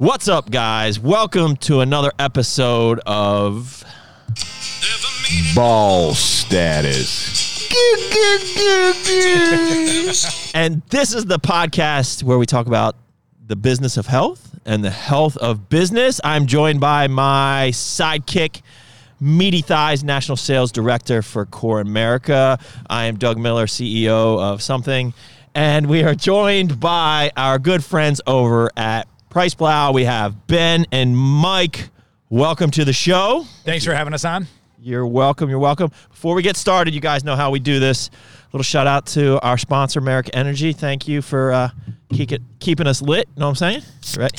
What's up, guys? Welcome to another episode of Ball status. And this is the podcast where we talk about the business of health and the health of business. I'm joined by my sidekick, Meaty Thighs, National Sales Director for Core America. I am Doug Miller, CEO of Something. And we are joined by our good friends over at Price Plow. We have Ben and Mike. Welcome to the show. Thanks for having us on. You're welcome. You're welcome. Before we get started, you guys know how we do this. A little shout out to our sponsor, America Energy. Thank you for uh, keep it, keeping us lit. Know what I'm saying? Right?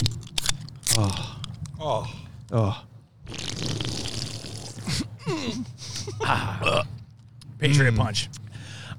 Oh. Oh. Oh. Patriot Punch.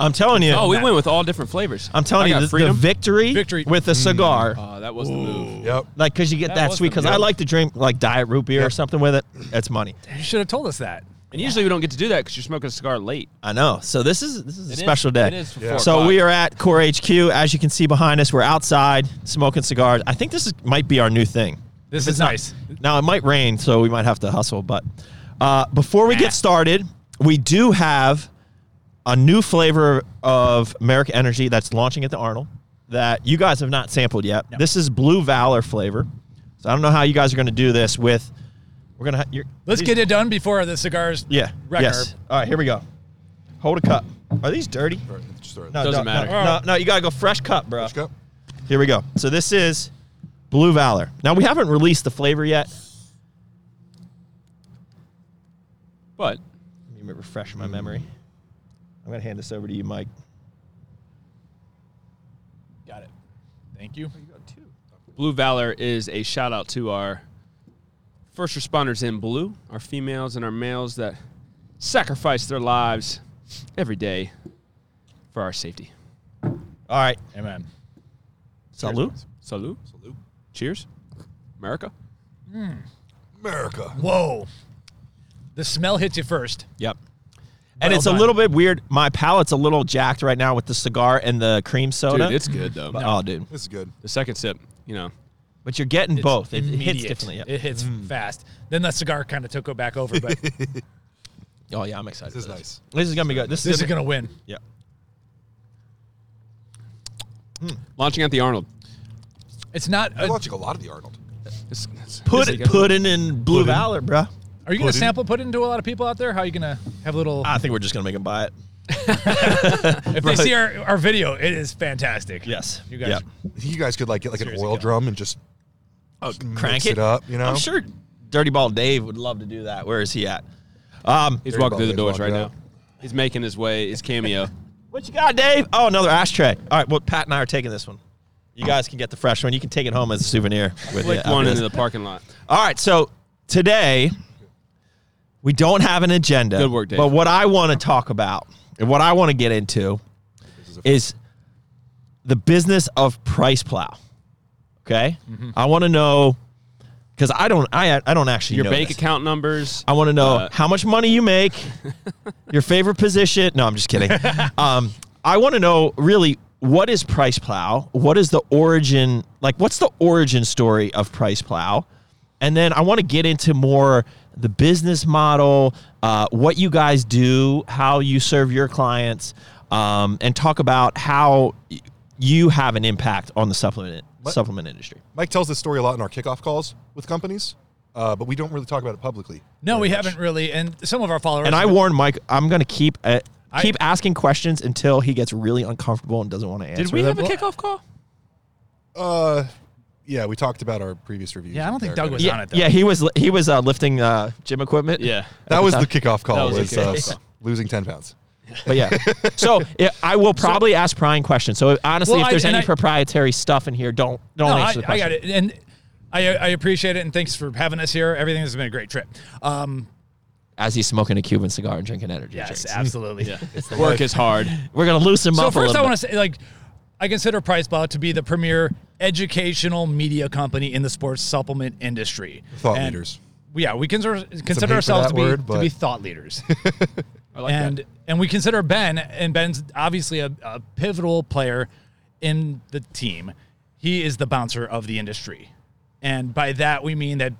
I'm telling you. Oh, we went with all different flavors. I'm telling I you, got the, the freedom. victory, Victory. with a cigar, Oh, that was the move. Yep. like because you get That that, was sweet. the- Because I Yep. like to drink like diet root beer or something with it. That's money. You should have told us that. And usually we don't get to do that because you're smoking a cigar late. I know. So this is this is a It is- special day. it is Yeah. four So o'clock. we are at Core HQ. As you can see behind us, we're outside smoking cigars. I think this is, might be our new thing. This is it's not- nice. Now it might rain, so we might have to hustle. But uh, before we get started, we do have a new flavor of America Energy that's launching at the Arnold that you guys have not sampled yet. No. This is Blue Valor flavor. So I don't know how you guys are going to do this with. We're gonna. Ha- you're, Let's these- get it done before the cigars. Yeah. wreck Yes. All right. Here we go. Hold a cup. Are these dirty? Just. No, Doesn't no, matter. No, no, no, you gotta go fresh cup, bro. Let's go. Here we go. So this is Blue Valor. Now we haven't released the flavor yet. But Let me refresh my memory. I'm gonna hand this over to you, Mike. Got it. Thank you. Blue Valor is a shout out to our first responders in blue, our females and our males that sacrifice their lives every day for our safety. All right. Amen. Salute. Salute. Salute. Cheers. America. Hmm. America. Whoa. The smell hits you first. Yep. And Well it's a little bit weird. My palate's a little jacked right now with the cigar and the cream soda. Dude, it's good though. But- Oh, dude. This is good. The second sip, you know. But you're getting It's both. It, it hits immediate. differently. Yep. It hits mm. fast. Then the cigar kind of took it back over, but oh yeah, I'm excited. This is for nice. This is gonna be good. This, this is is gonna. gonna win. Yeah. Hmm. Launching at the Arnold. Hmm. It's not. They're A, launching a lot of the Arnold. This- this- Put this it, is- pudding in Blue Pudding. Valor, bro. Are you gonna sample put it into a lot of people out there? How are you gonna have a little? I think we're just gonna make them buy it. if they see our, our video, it is fantastic. Yes. You guys. Yep. You guys could like get like an oil go. drum and just Oh, mix crank it up, you know? I'm sure Dirty Ball Dave would love to do that. Where is he at? Um, He's Dirty walking through the Ball doors right walking now. He's making his way, his cameo. what you got, Dave? Oh, another ashtray. All right. Well, Pat and I are taking this one. You guys can get the fresh one. You can take it home as a souvenir. With you Flicked one this. into the parking lot. All right. So today we don't have an agenda. Good work, Dave. But what I want to talk about and what I want to get into is the business of price plow. Okay. Mm-hmm. I want to know because I don't. I I don't actually Your bank this. account numbers. I want to know Uh, how much money you make, your favorite position. No, I'm just kidding. um, I want to know really what is Price Plow? What is the origin? Like, what's the origin story of Price Plow? And then I want to get into more the business model, uh, what you guys do, how you serve your clients, um, and talk about how you have an impact on the supplement What? supplement industry. Mike tells this story a lot in our kickoff calls with companies, uh, but we don't really talk about it publicly. No, we much. haven't really, and some of our followers. And I warned Mike, I'm going to keep uh, I- keep asking questions until he gets really uncomfortable and doesn't want to answer. Did we them. have a kickoff call? Uh, yeah, we talked about our previous reviews. Yeah, I don't with think Doug was Energy. on it though. yeah, he was he was uh, lifting uh, gym equipment. Yeah. That was the time. kickoff call. That was Was, the uh, kickoff call. losing ten pounds. but yeah. So yeah, I will probably ask prying questions. So honestly, Well, if there's and any I- proprietary stuff in here, don't don't no, answer I, the I question. got it, and I I appreciate it, and thanks for having us here. Everything has been a great trip. Um, As he's smoking a Cuban cigar and drinking energy yes, drinks. absolutely. Yeah. Work is hard. We're gonna loosen him So up a first, little I want to say, like, I consider PricePlow to be the premier educational media company in the sports supplement industry. Thought And- leaders. Yeah, we consider consider ourselves to be word, to be thought leaders. I like and that. and we consider Ben and Ben's obviously a, a pivotal player in the team. He is the bouncer of the industry. And by that we mean that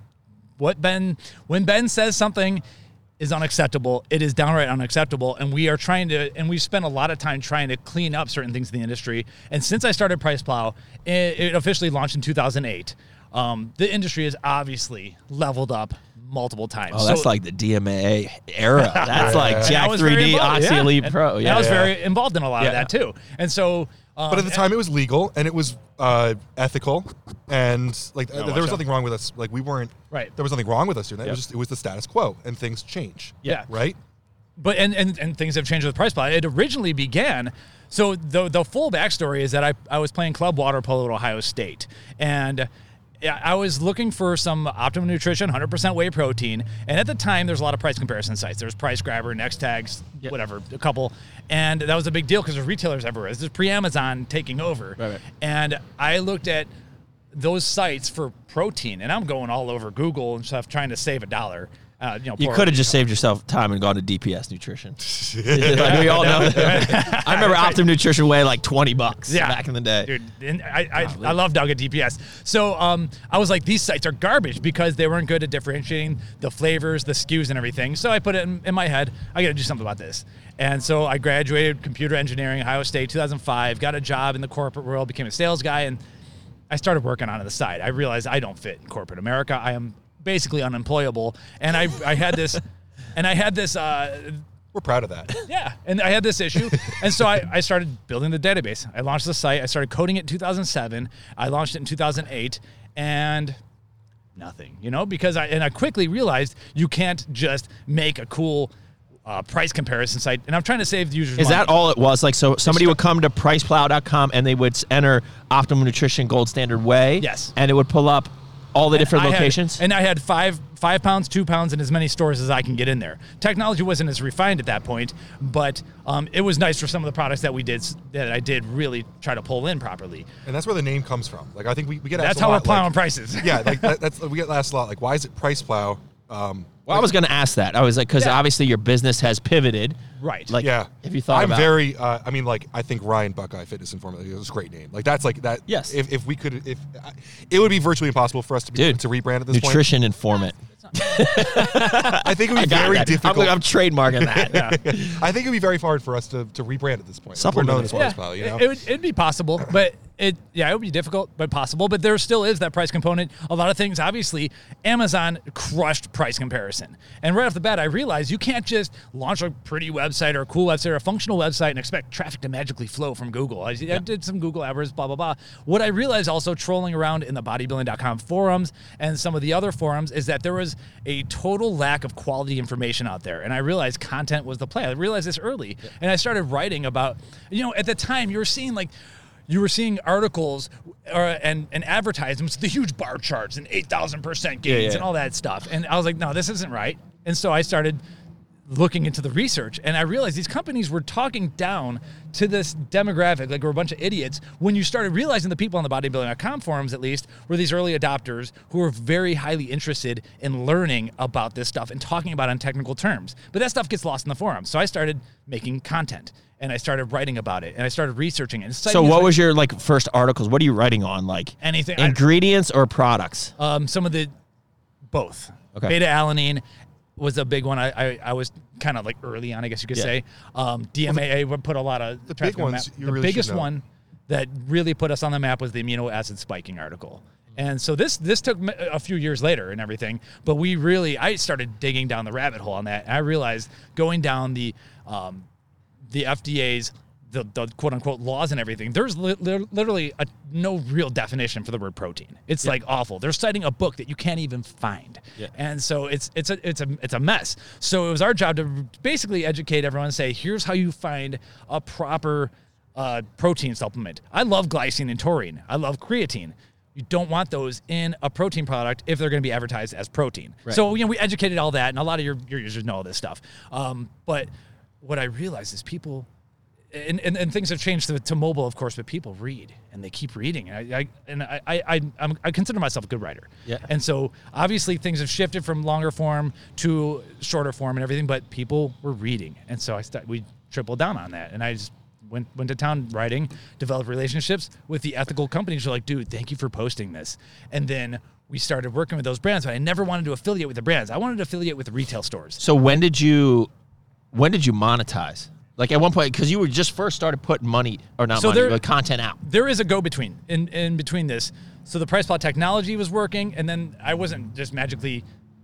what Ben when Ben says something is unacceptable, it is downright unacceptable. And we are trying to and we've spent a lot of time trying to clean up certain things in the industry. And since I started Price Plow, it, it officially launched in 2008. Um, the industry has obviously leveled up multiple times. Oh, that's So- like the DMAA era. That's like Jack was 3D, involved, Oxy yeah. Elite Pro. and Yeah. I was Yeah. very involved in a lot of that too. And so, um, But at the time, it was legal and it was uh, ethical, and like Oh, there was out. nothing wrong with us. Like we weren't. Right. There was nothing wrong with us doing that. It Yep. was just it was the status quo, and things change. Yeah. Right. but and, and and things have changed with price plow. It originally began. So the the full backstory is that I I was playing club water polo at Ohio State, and I was looking for some optimum nutrition, 100% whey protein, and at the time there's a lot of price comparison sites. There's Price Grabber, Nextags, Yep. whatever, a couple, and that was a big deal because there's retailers everywhere. This is pre-Amazon taking over, Right, right. and I looked at those sites for protein, and I'm going all over Google and stuff trying to save a dollar. Uh, you know, You could have just saved yourself time and gone to DPS Nutrition. like we all know. I remember Optimum Nutrition weighed like twenty bucks back in the day. Dude, and I, I, I love Doug at DPS. So um, I was like, these sites are garbage because they weren't good at differentiating the flavors, the SKUs, and everything. So I put it in, in my head, I got to do something about this. And so I graduated computer engineering, Ohio State, 2005, got a job in the corporate world, became a sales guy, and I started working on it on the side. I realized I don't fit in corporate America. I am basically unemployable. And I, I had this, and I had this, uh, We're proud of that. yeah, and I had this issue, and so I, I started building the database. I launched the site. I started coding it in 2007. I launched it in 2008, and nothing, you know, because I and I quickly realized you can't just make a cool uh, price comparison site. And I'm trying to save the users. Is money. that all it was? Like, so somebody would come to priceplow.com and they would enter Optimum Nutrition Gold Standard Whey. Yes. And it would pull up all the different I had- locations. and I had five five pounds, two pounds, and as many stores as I can get in there. Technology wasn't as refined at that point, but um, it was nice for some of the products that we did that I did really try to pull in properly. And that's where the name comes from. Like I think we, we get asked That's a how we're lot, plowing like, prices. yeah, like that, that's we get asked a lot. Like why is it price plow? Um, well, I was going to ask that. I was like, because Yeah. obviously your business has pivoted. Right. Like, yeah. If you thought I'm about very. Uh, I mean, like I think Ryan Buckeye Fitness and Formula is a great name. Like that's like that. Yes. If, if we could, if it would be virtually impossible for us to be Dude, to rebrand at this point. nutrition informant. I think it would be very that. difficult. I'm, I'm trademarking that. Yeah. I think it would be very hard for us to, to rebrand at this point. Like, we're Supplement known it. as price plow. You know. it, it would it'd be possible, but it yeah, it would be difficult, but possible. But there still is that price component. A lot of things, obviously, Amazon crushed price comparison, and right off the bat, I realized you can't just launch a pretty website or a cool website or a functional website and expect traffic to magically flow from Google. I, I did some Google AdWords, blah blah blah. What I realized also trolling around in the bodybuilding.com forums and some of the other forums is that there was a total lack of quality information out there, and I realized content was the play. I realized this early, and I started writing about, you know, at the time you were seeing like you were seeing articles or, and, and advertisements, the huge bar charts and 8,000% gains yeah. and all that stuff. And I was like, no, this isn't right. And so I started looking into the research and I realized these companies were talking down to this demographic, like we're a bunch of idiots. When you started realizing the people on the bodybuilding.com forums, at least, were these early adopters who were very highly interested in learning about this stuff and talking about it in technical terms. But that stuff gets lost in the forums. So I started making content and I started writing about it and I started researching it. And so, what as- was your like first articles? What are you writing on? Like Anything- ingredients or products? Um, some of the both. Okay. Beta alanine was a big one. I I, I was kind of like early on, I guess you could Yeah. say. Um, DMAA would put a lot of the traffic big on the ones map. you the really biggest one that really put us on the map was the amino acid spiking article. And so this this took a few years later and everything, but we really I started digging down the rabbit hole on that. And I realized going down the um, the FDA's the, the quote unquote laws and everything, there's li- li- literally a, no real definition for the word protein. It's like awful. They're citing a book that you can't even find, Yeah. and so it's it's a it's a it's a mess. So it was our job to basically educate everyone and say, here's how you find a proper uh, protein supplement. I love glycine and taurine. I love creatine. You don't want those in a protein product if they're going to be advertised as protein. So you know we educated all that, and a lot of your, your users know all this stuff. Um, but what I realized is people and, and, and things have changed to, to mobile, of course, but people read and they keep reading. And I, I and I, I, I'm, I consider myself a good writer. Yeah. And so obviously things have shifted from longer form to shorter form and everything, but people were reading. And so I st- we tripled down on that. And I just went, went to town writing, developed relationships with the ethical companies who are like, dude, thank you for posting this. And then we started working with those brands, but I never wanted to affiliate with the brands. I wanted to affiliate with the retail stores. So when did you when did you monetize? Like at one point, because you were just first started putting money or not So money, there- but content out. there is a go between in, in between this. So the PricePlow technology was working, and then I wasn't just magically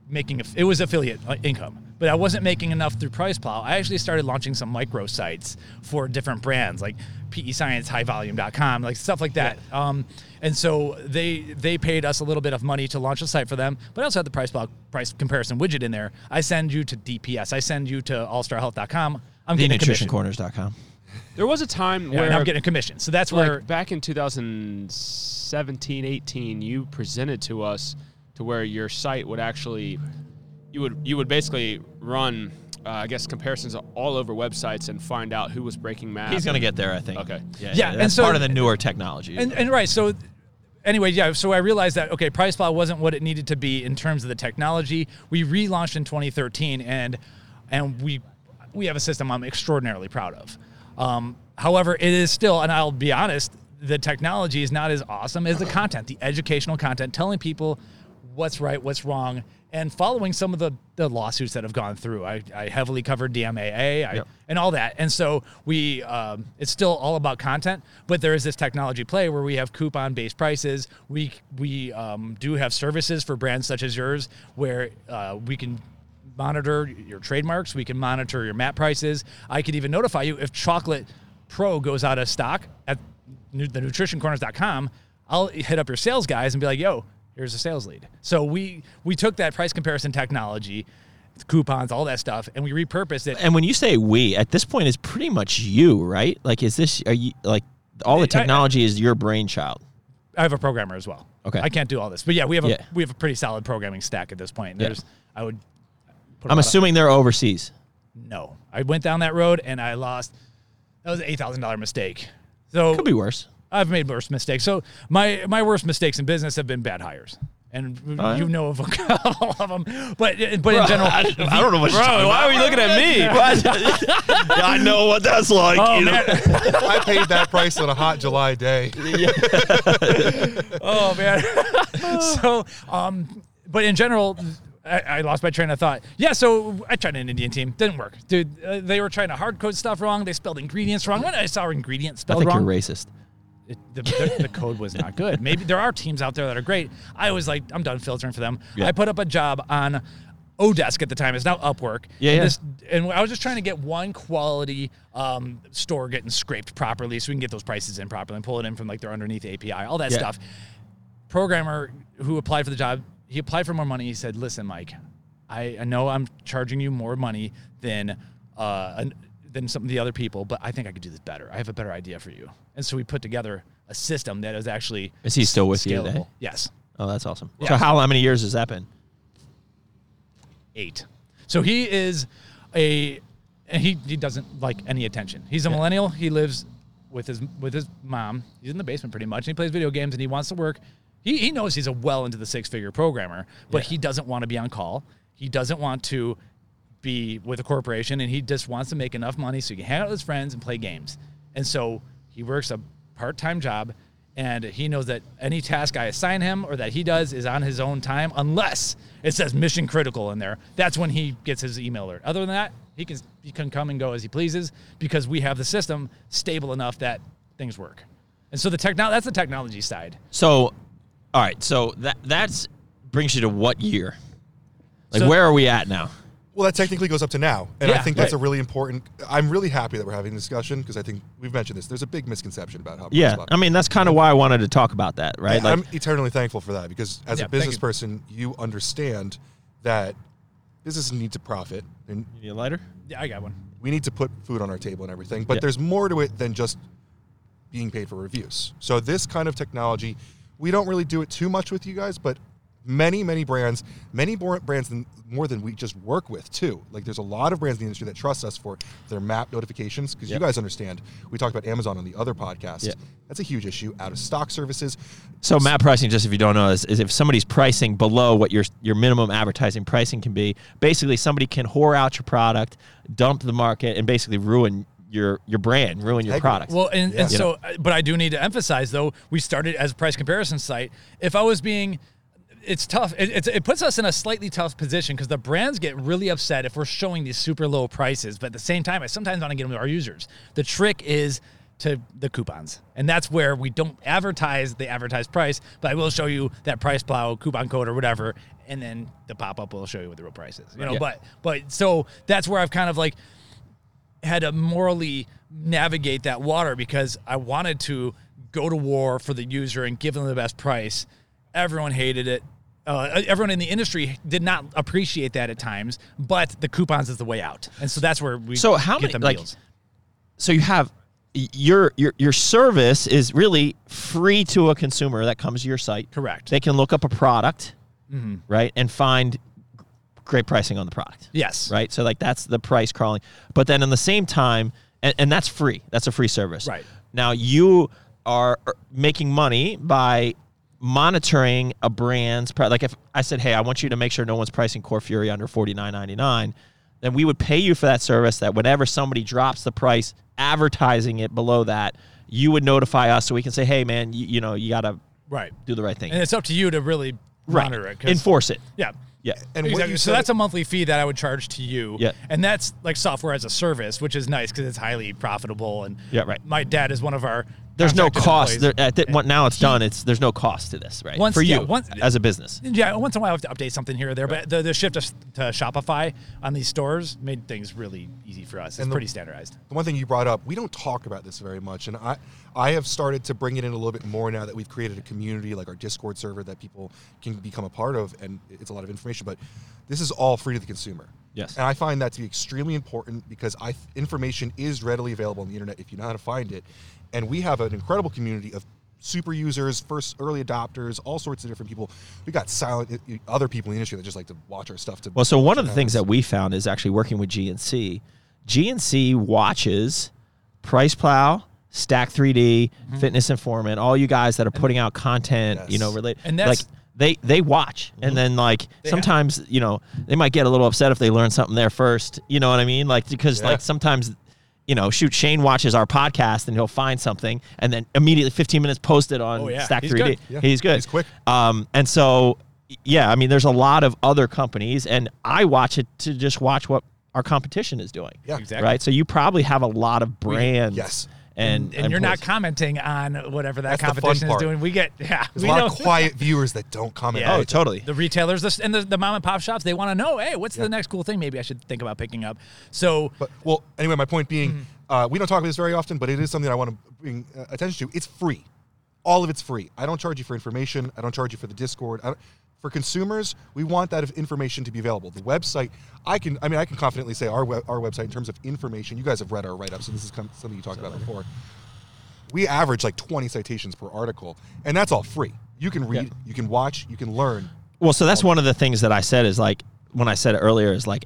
making it was affiliate uh, income, but I wasn't making enough through Price Plow. I actually started launching some micro sites for different brands like PE Science, HighVolume.com, like stuff like that. Um, and so they they paid us a little bit of money to launch a site for them, but I also had the Price Plow price comparison widget in there. I send you to DPS, I send you to AllStarHealth.com. I'm getting a commission. TheNutritionCorners.com. There was a time Yeah, where and I'm getting a commission. So that's like where back in 2017 18 you presented to us to where your site would actually you would you would basically run uh, i guess comparisons all over websites and find out who was breaking MAP He's gonna get there, I think. Okay. Yeah, Yeah, that's and so- part of the newer technology. And, and right, so anyway, yeah, so I realized that okay, Price Plow wasn't what it needed to be in terms of the technology. We relaunched in 2013, and and we we have a system I'm extraordinarily proud of. Um, however, it is still, and I'll be honest, the technology is not as awesome as the content, the educational content, telling people what's right, what's wrong, and following some of the, the lawsuits that have gone through. I, I heavily covered DMAA I, Yep. and all that. And so we, um, it's still all about content, but there is this technology play where we have coupon based prices. We, we um, do have services for brands such as yours where uh, we can monitor your trademarks. We can monitor your map prices. I could even notify you if chocolate pro goes out of stock at the nutritioncorners.com. I'll hit up your sales guys and be like, yo, here's a sales lead. So we we took that price comparison technology, coupons, all that stuff, and we repurposed it. And when you say we, at this point, it's pretty much you, right? Like, is this are you like all the I- technology is your brainchild? I have a programmer as well. Okay. I can't do all this, but yeah, we have a Yeah. we have a pretty solid programming stack at this point. Yeah. There's I would. I'm lot of- assuming they're overseas. no. I went down that road and I lost. That was an eight thousand dollar mistake. So Could be worse. I've made worse mistakes. So my my worst mistakes in business have been bad hires, and Oh, yeah? you know of a couple of them. But but in general, I, I don't know what. you're talking bro why about. are you looking at me Yeah, I know what that's like. oh you know? I paid that price on a hot July day. oh man. so um, but in general. I, I lost my train of thought. Yeah, so I tried an Indian team. Didn't work, dude. Uh, they were trying to hard code stuff wrong. They spelled ingredients wrong. When I saw ingredients I spelled think wrong, you're racist. It, the, the, the code was not good. Maybe there are teams out there that are great. I was like, I'm done filtering for them. Yeah. I put up a job on Odesk at the time. It's now Upwork. Yeah, and yeah. This, and I was just trying to get one quality um, store getting scraped properly, so we can get those prices in properly and pull it in from like their underneath API, all that Yeah. stuff. Programmer who applied for the job, he applied for more money. He said, "Listen, Mike, I, I know I'm charging you more money than uh, an, than some of the other people, but I think I could do this better. I have a better idea for you." And so we put together a system that is actually Is he still with you scalable. today? Yes, Oh, that's awesome. Yeah. So how, how many years has that been? eight. So he is a and he he doesn't like any attention. He's a millennial. He lives with his with his mom. He's in the basement pretty much. And he plays video games and he wants to work. He he knows he's a well into the six figure programmer, but he doesn't want to be on call. He doesn't want to be with a corporation and he just wants to make enough money so he can hang out with his friends and play games. And so he works a part time job and he knows that any task I assign him or that he does is on his own time unless it says mission critical in there. That's when he gets his email alert. Other than that, he can he can come and go as he pleases because we have the system stable enough that things work. And so the techno that's the technology side. So, all right. So that that's brings you to what year? Like, So- where are we at now? Well, that technically goes up to now, and I think that's right. a really important. I'm really happy that we're having this discussion because I think we've mentioned this. There's a big misconception about how. Yeah, I mean that's kind of why I wanted to talk about that, right? I- Like, I'm eternally thankful for that because as Yeah, a business you. person, you understand that businesses need to profit and you need a lighter? Yeah, I got one. we need to put food on our table and everything. But Yeah. there's more to it than just being paid for reviews. So this kind of technology, we don't really do it too much with you guys, but many, many brands, many more brands than more than we just work with too. Like there's a lot of brands in the industry that trust us for their map notifications because Yep. you guys understand. We talked about Amazon on the other podcast. Yeah. That's a huge issue. Out of stock services. So map pricing, just if you don't know, is, is if somebody's pricing below what your your minimum advertising pricing can be. Basically, somebody can whore out your product, dump the market, and basically ruin your your brand, ruin your product. Well, and, and so, uh, but I do need to emphasize though, we started as a price comparison site. If I was being, it's tough. It, it's, it puts us in a slightly tough position because the brands get really upset if we're showing these super low prices. But at the same time, I sometimes want to get them to our users. The trick is to the coupons, and that's where we don't advertise the advertised price, but I will show you that price plow coupon code or whatever, and then the pop up will show you what the real price is. You know, Yeah. but but so that's where I've kind of like had to morally navigate that water because I wanted to go to war for the user and give them the best price. Everyone hated it. Uh, everyone in the industry did not appreciate that at times, but the coupons is the way out, and so that's where we So how get many- them like, deals. so you have your your your service is really free to a consumer that comes to your site. Correct. They can look up a product, right, and find great pricing on the product. Yes. Right. So like that's the price crawling. But then in the same time, and, and that's free. That's a free service. Right. Now you are er, making money by monitoring a brand's pri- like if I said, "Hey, I want you to make sure no one's pricing Core Fury under forty nine ninety nine, then we would pay you for that service. That whenever somebody drops the price, advertising it below that, you would notify us so we can say, "Hey, man, you, you know you got to Right. do the right thing, And it's up to you to really right? monitor it. 'cause- Enforce it." Yeah. Yeah. And Exactly. So that's a monthly fee that I would charge to you. Yeah. And that's like software as a service, which is nice because it's highly profitable. And Yeah, right. My dad is one of our. There's no cost. There, at the, what- now it's done. It's there's no cost to this, right? Once- For yeah, you once- uh, as a business. Yeah, once in a while I have to update something here or there, but the, the shift to, to Shopify on these stores made things really easy for us. It's And the- pretty standardized. the one thing you brought up, we don't talk about this very much, and I, I have started to bring it in a little bit more now that we've created a community like our Discord server that people can become a part of, and it's a lot of information. But this is all free to the consumer. Yes. and I find that to be extremely important because I information is readily available on the internet if you know how to find it, and we have an incredible community of super users, first early adopters, all sorts of different people. We got silent uh, uh, other people in the industry that just like to watch our stuff. To Well, so one of the watch things that we found is actually working with GNC. GNC watches Price Plow, Stack 3D, mm-hmm. Fitness Informant, all you guys that are putting out content, you know, related. And like that's- they they watch, and then like sometimes you know they might get a little upset if they learn something there first. You know what I mean? Like because Yeah. like sometimes. You know, shoot, Shane watches our podcast and he'll find something and then immediately 15 minutes post it on Oh, yeah. Stack He's 3D. good. Yeah. He's good. He's quick. Um, and so, yeah, I mean, there's a lot of other companies, and I watch it to just watch what our competition is doing. Yeah. Exactly. Right. So you probably have a lot of brands. yes. And And you're not commenting on whatever that That's competition is doing. We get, yeah. There's we a lot know- of quiet viewers that don't comment. Yeah. Oh, totally. the retailers this- and the, the mom and pop shops they want to know hey what's Yeah. the next cool thing maybe i should think about picking up so But well, anyway, my point being, Mm-hmm. uh, we don't talk about this very often, but it is something I want to bring uh, attention to. It's free. All of it's free. I don't charge you for information. I don't charge you for the Discord. I don't, for consumers, we want that information to be available. The website, I can, I mean, I can confidently say our web, our website in terms of information. You guys have read our write up, so this is something you talked about before. We average like 20 citations per article, and that's all free. You can read, you can watch, you can learn. Well, so that's one of the things that I said is like when I said it earlier is like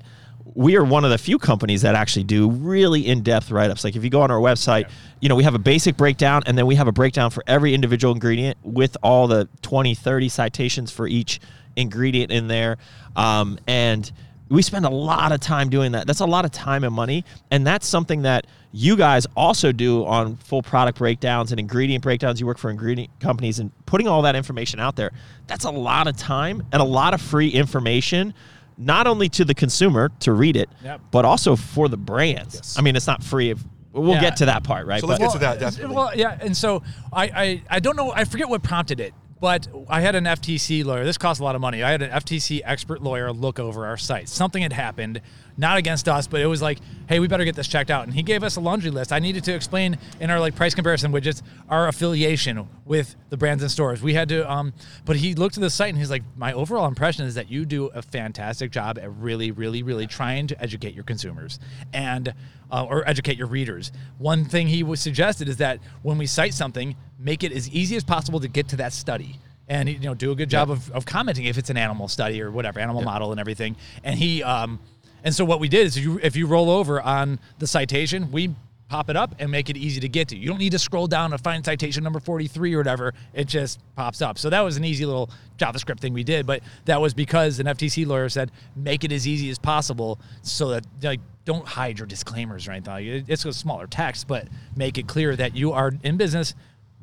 we are one of the few companies that actually do really in-depth write-ups. Like if you go on our website, you know, we have a basic breakdown and then we have a breakdown for every individual ingredient with all the 20, 30 citations for each ingredient in there. Um, and we spend a lot of time doing that. That's a lot of time and money. And that's something that you guys also do on full product breakdowns and ingredient breakdowns. You work for ingredient companies and putting all that information out there. That's a lot of time and a lot of free information, not only to the consumer to read it, Yep. but also for the brands. Yes. I mean, it's not free. If, we'll Yeah. get to that part, right? So let's But- get to that, definitely. Well, yeah, and so I, I, I don't know. I forget what prompted it, but I had an FTC lawyer. This costs a lot of money. I had an FTC expert lawyer look over our site. Something had happened, not against us, but it was like, hey, we better get this checked out. And he gave us a laundry list. I needed to explain in our like price comparison widgets our affiliation with the brands and stores. We had to, um, but he looked at the site and he's like, my overall impression is that you do a fantastic job at really, really, really trying to educate your consumers and uh, or educate your readers. One thing he was suggested is that when we cite something, make it as easy as possible to get to that study. And you know, do a good job of, of commenting if it's an animal study or whatever, animal model and everything. And he, um, and so what we did is, you, if you roll over on the citation, we pop it up and make it easy to get to. You don't need to scroll down to find citation number 43 or whatever. It just pops up. So that was an easy little JavaScript thing we did, but that was because an FTC lawyer said make it as easy as possible so that like don't hide your disclaimers or anything. It- It's a smaller text, but make it clear that you are in business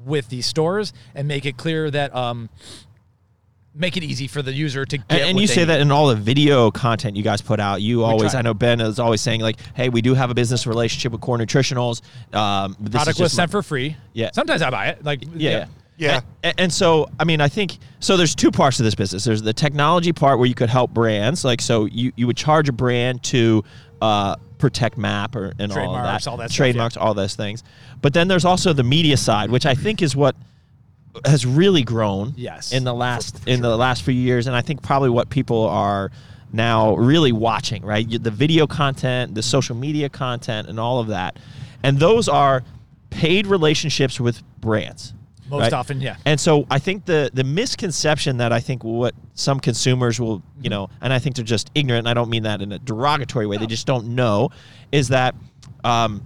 with these stores and make it clear that um make it easy for the user to get. And, and you say need. that in all the video content you guys put out. You always, try. I know Ben is always saying like, "Hey, we do have a business relationship with Core Nutritionals. Um, this is product was just my- sent for free. Yeah. Sometimes I buy it. Like Yeah. yeah. Yeah. And, and so, I mean, I think so. There's two parts to this business. There's the technology part where you could help brands, like so you you would charge a brand to uh, protect MAP or and all of Trademarks, that, all that stuff, trademarks, all those things. But then there's also the media side, which I think is what has really grown. Yes. in the last in the last few years, and I think probably what people are now really watching, right? The video content, the social media content, and all of that, and those are paid relationships with brands. Most right? often, yeah. And so I think the the misconception that I think what some consumers will, you know, and I think they're just ignorant, and I don't mean that in a derogatory way, they just don't know, is that um,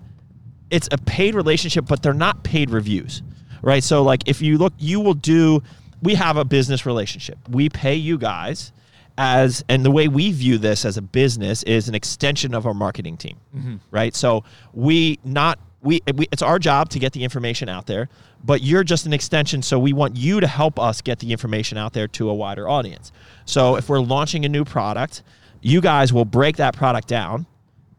it's a paid relationship, but they're not paid reviews, right? So like if you look, you will do. We have a business relationship. We pay you guys as, and the way we view this as a business is an extension of our marketing team, mm-hmm. right? So we not we, we it's our job to get the information out there, but you're just an extension. So we want you to help us get the information out there to a wider audience. So if we're launching a new product, you guys will break that product down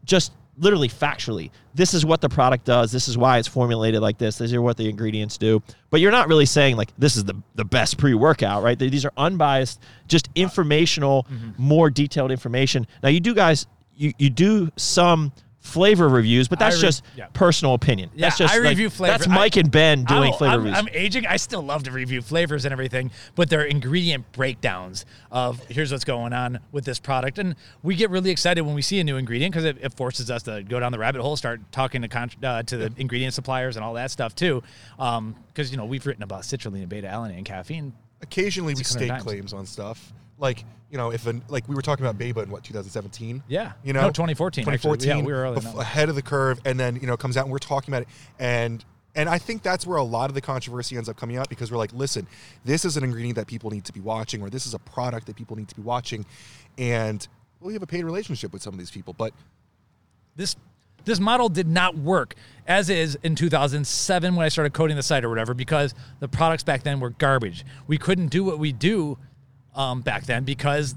just literally factually. This is what the product does. This is why it's formulated like this. These are what the ingredients do. But you're not really saying like this is the, the best pre-workout, right? These are unbiased, just informational, mm-hmm. more detailed information. Now you do guys you, you do some flavor reviews, but that's re- just yeah. personal opinion. Yeah, that's just I like- review flavor. That's Mike I- and Ben doing Oh, flavor I'm, reviews. I'm aging. I still love to review flavors and everything, but they're ingredient breakdowns of here's what's going on with this product, and we get really excited when we see a new ingredient because it, it forces us to go down the rabbit hole, start talking to con- uh, to the ingredient suppliers and all that stuff too. Because you know we've written about citrulline, beta alanine, and caffeine. Occasionally we 600 state times. claims on stuff. Like, you know, if an, like we were talking about Beba in what 2017. Yeah. You know, No, 2014, actually. 2014. Yeah, we were bef- ahead of the curve, and then you know comes out and we're talking about it, and and I think that's where a lot of the controversy ends up coming out because we're like, listen, this is an ingredient that people need to be watching, or this is a product that people need to be watching, and well, we have a paid relationship with some of these people, but this this model did not work as is in 2007 when I started coding the site or whatever because the products back then were garbage. We couldn't do what we do um, back then because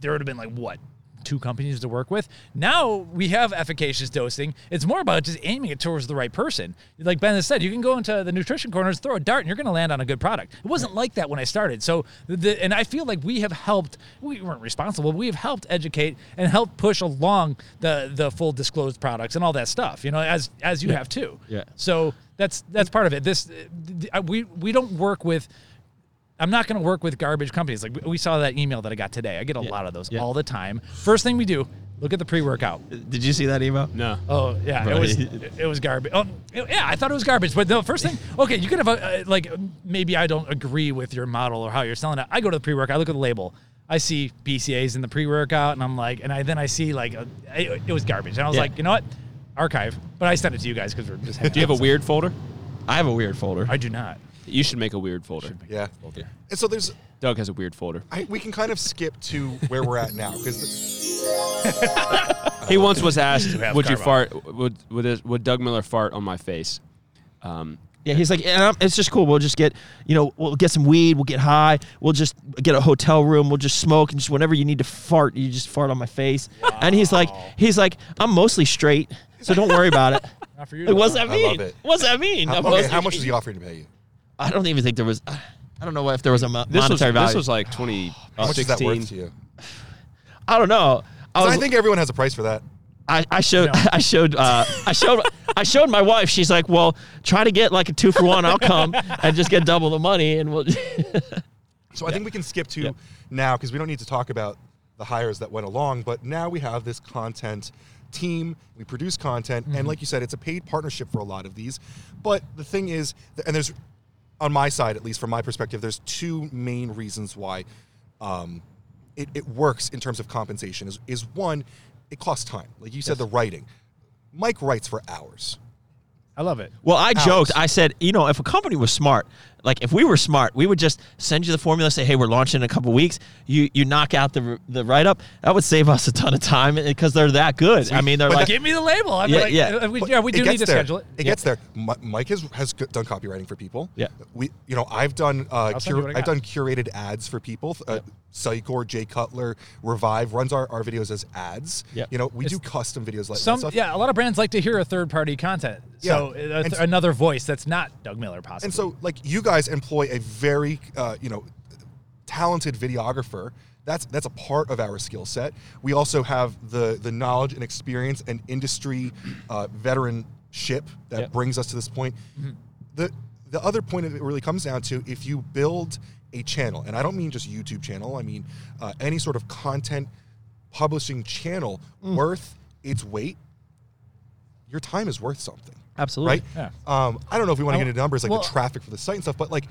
there would have been like what two companies to work with. Now we have efficacious dosing. It's more about just aiming it towards the right person. Like Ben has said, you can go into the nutrition corners, throw a dart, and you're going to land on a good product. It wasn't like that when I started. So, the, and I feel like we have helped. We weren't responsible. We have helped educate and help push along the the full disclosed products and all that stuff. You know, as as you have too. Yeah. So that's that's part of it. This th- th- we we don't work with. I'm not going to work with garbage companies. Like we saw that email that I got today. I get a lot of those Yeah. all the time. First thing we do, look at the pre-workout. Did you see that email? No. Oh yeah, it was it was garbage. Oh yeah, I thought it was garbage. But the first thing, okay, you could have uh, like maybe I don't agree with your model or how you're selling it. I go to the pre-workout, I look at the label. I see BCAAs in the pre-workout, and I'm like, and I then I see like uh, it, it was garbage, and I was Yeah. like, you know what, archive. But I sent it to you guys because we're just. Do you have a weird folder? I have a weird folder. I do not. You should make a weird folder. yeah. And so there's Doug has a weird folder. I, we can kind of skip to where we're at now because He once was asked, "Would you carb fart? Would would, this, would Doug Miller fart on my face?" Um, Yeah, he's like, and it's just cool. We'll just get, you know, we'll get some weed. We'll get high. We'll just get a hotel room. We'll just smoke and just whenever you need to fart, you just fart on my face. And he's like, he's like, I'm mostly straight, so don't worry about it. Not for you. Like, what's that I mean? love it. What's that mean? I'm okay, how much is he offering to pay you? I don't even think there was. I don't know if there was a mo- this was monetary value. this was like 20, How much is that worth to you? I don't know. I 'Cause was. I think everyone has a price for that. I, I showed. No. I showed. Uh, I showed. I showed my wife. She's like, "Well, try to get like a two for one. I'll come and just get double the money, and we'll." So I think we can skip to Yeah. now because we don't need to talk about the hires that went along, but now we have this content team. We produce content, Mm-hmm. and like you said, it's a paid partnership for a lot of these. But the thing is, and there's on my side, at least from my perspective, there's two main reasons why um, it, it works in terms of compensation. Is is one, it costs time. Like you said, the writing. Mike writes for hours. I love it. Well, I joked. I said, you know, if a company was smart, Like if we were smart, we would just send you the formula, say, "Hey, we're launching in a couple weeks." You you knock out the the write up. That would save us a ton of time because they're that good. I mean, they're But like, Give me the label. I'm Yeah, like, yeah. uh, We, yeah, we do need to there. schedule it. It gets there. Mike has has done copywriting for people. Yeah. We, you know, I've done uh, I'll send you cur- what I I've got. done curated ads for people. Uh, Psychor, Jay Cutler, Revive runs our, our videos as ads. Yeah. You know, we do custom videos like Some that stuff. yeah, a lot of brands like to hear a third party content. So Yeah. uh, th- another voice that's not Doug Miller, possibly. And so, like, you guys employ a very, uh, you know, talented videographer. That's that's a part of our skill set. We also have the the knowledge and experience and industry uh, veteranship that Yeah. brings us to this point. The the other point it really comes down to if you build a channel, and I don't mean just YouTube channel. I mean uh, any sort of content publishing channel worth its weight. Your time is worth something absolutely. right? Yeah. Um, I don't know if we want to get into numbers like well- the traffic for the site and stuff, but like,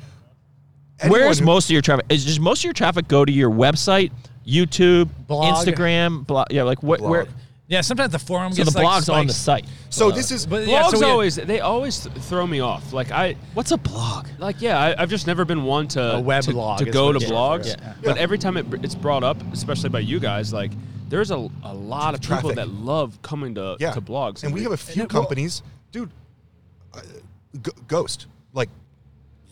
Where's most of your traffic? Is just most of your traffic go to your website, YouTube, Blog. Instagram, blog? Yeah, like what? Blog. Where? yeah, sometimes the forum So gets the like, blog's on the site. So this is But Blogs yeah, so we- always they always throw me off. Like I What's a blog? like yeah, I, I've just never been one to A web to, blog to go to blogs. yeah. But Yeah. every time it, it's brought up, especially by you guys, like there's a, a lot of people that love coming to, yeah to blogs, and we have a few it- well- companies, dude. Uh, G- Ghost like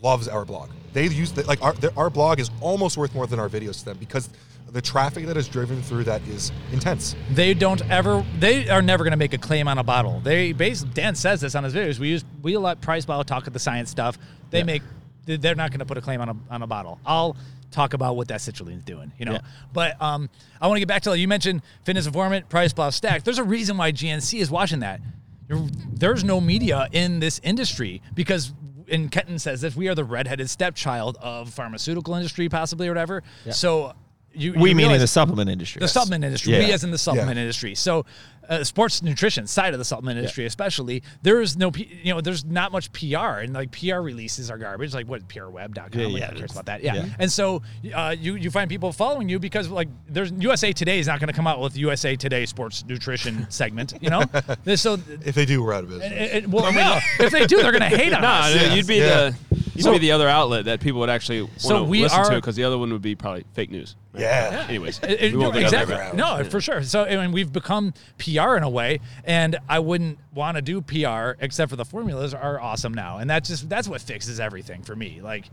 loves our blog. They use the, like our their, our blog is almost worth more than our videos to them because the traffic that is driven through that is intense. they don't ever they are never going to make a claim on a bottle they basically dan says this on his videos we use we let PricePlow talk at the science stuff they Yeah. make they- they're not going to put a claim on a, on a bottle i'll talk about what that citrulline's doing you know Yeah. but um i want to get back to you mentioned fitness informant PricePlow stack there's a reason why gnc is watching that there's no media in this industry because and Kenton says this we are the redheaded stepchild of pharmaceutical industry possibly or whatever. So you, We you mean in the supplement industry. the supplement industry. Yeah. We as in the supplement industry. So, uh, sports nutrition side of the supplement industry, especially, there is no, P- you know, there's not much PR, and like PR releases are garbage. Like what PRWeb.com, Yeah, yeah, yeah, cares it's- about that. Yeah. yeah. And so, uh, you you find people following you because like there's USA Today is not going to come out with USA Today sports nutrition segment. You know, There's- so. If they do, we're out of business. It, it- well, no, if they do, they're going to hate on No, us. no, Yes, you'd be yeah. the you'd So- be the other outlet that people would actually want So to we listen are- to because the other one would be probably fake news. yeah. Anyways, It- it- we won't get down exactly. that route. No, for sure. So I mean, we've become PR in a way, and I wouldn't want to do PR except for the formulas are awesome now, and that's just that's what fixes everything for me. Like,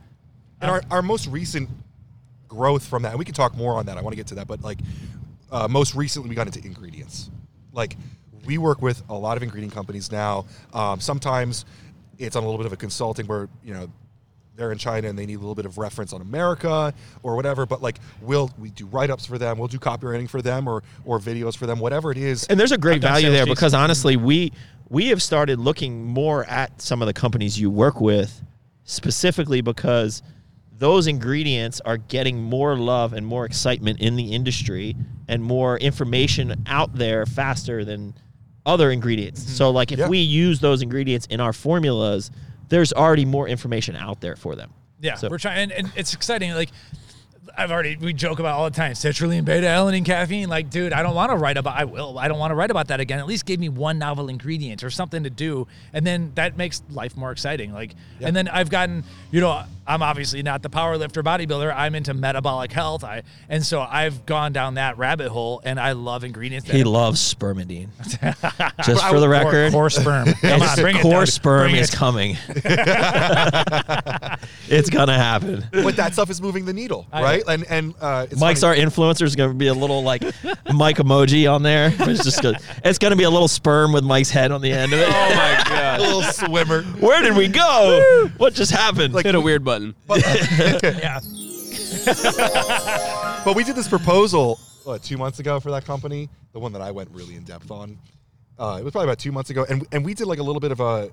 And our, our most recent growth from that, and we can talk more on that. I want to get to that, but like uh, most recently, we got into ingredients. Like we work with a lot of ingredient companies now. Um, sometimes it's on a little bit of a consulting where you know they're in China and they need a little bit of reference on America or whatever. But like we'll we do write ups for them, we'll do copywriting for them, or or videos for them, whatever it is. and there's a great value there sheets. because honestly, we we have started looking more at some of the companies you work with, specifically because those ingredients are getting more love and more excitement in the industry and more information out there faster than other ingredients. Mm-hmm. So, like if Yeah. we use those ingredients in our formulas, there's already more information out there for them. yeah, So- we're trying, and, and it's exciting. Like. I've already we joke about all the time citrulline, beta alanine, caffeine. Like, dude, I don't want to write about. I will. I don't want to write about that again. At least give me one novel ingredient or something to do, and then that makes life more exciting. Like, and then I've gotten, you know, I'm obviously not the power lifter bodybuilder. I'm into metabolic health. I and so I've gone down that rabbit hole, and I love ingredients. That He loves spermidine. Just for the record, core sperm. Come It's- on, bring core Doug. sperm Bring is it. coming. it's gonna happen. but that stuff is moving the needle, I- right? And and uh, it's Mike's funny. our influencer is going to be a little like Mike emoji on there. It's just gonna, it's going to be a little sperm with Mike's head on the end of it. Oh my god! a little swimmer. Where did we go? What just happened? Like- Hit a weird button. Yeah. But we did this proposal what, two months ago for that company, the one that I went really in depth on. Uh, it was probably about two months ago, and and we did like a little bit of a.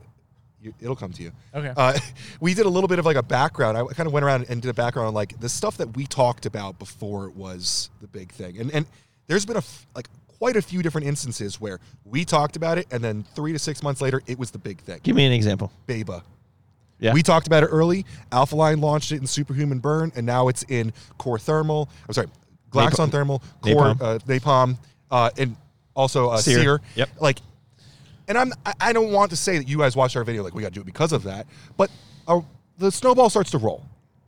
you- It'll come to you. Okay. Uh, we did a little bit of like a background. I kind of went around and did a background on like the stuff that we talked about before it was the big thing, and and there's been a f- like quite a few different instances where we talked about it, and then three to six months later, it was the big thing. Give me an example. Beba. Yeah. We talked about it early. Alpha Lion launched it in Superhuman Burn, and now it's in Core Thermal. I'm sorry, Glaxon Napalm. Thermal, Core Napalm. uh, Napalm, uh, and also uh, Sear. Sear. Yep. Like, and I'm I- I don't want to say that you guys watched our video like we got to do it because of that, but uh, the snowball starts to roll.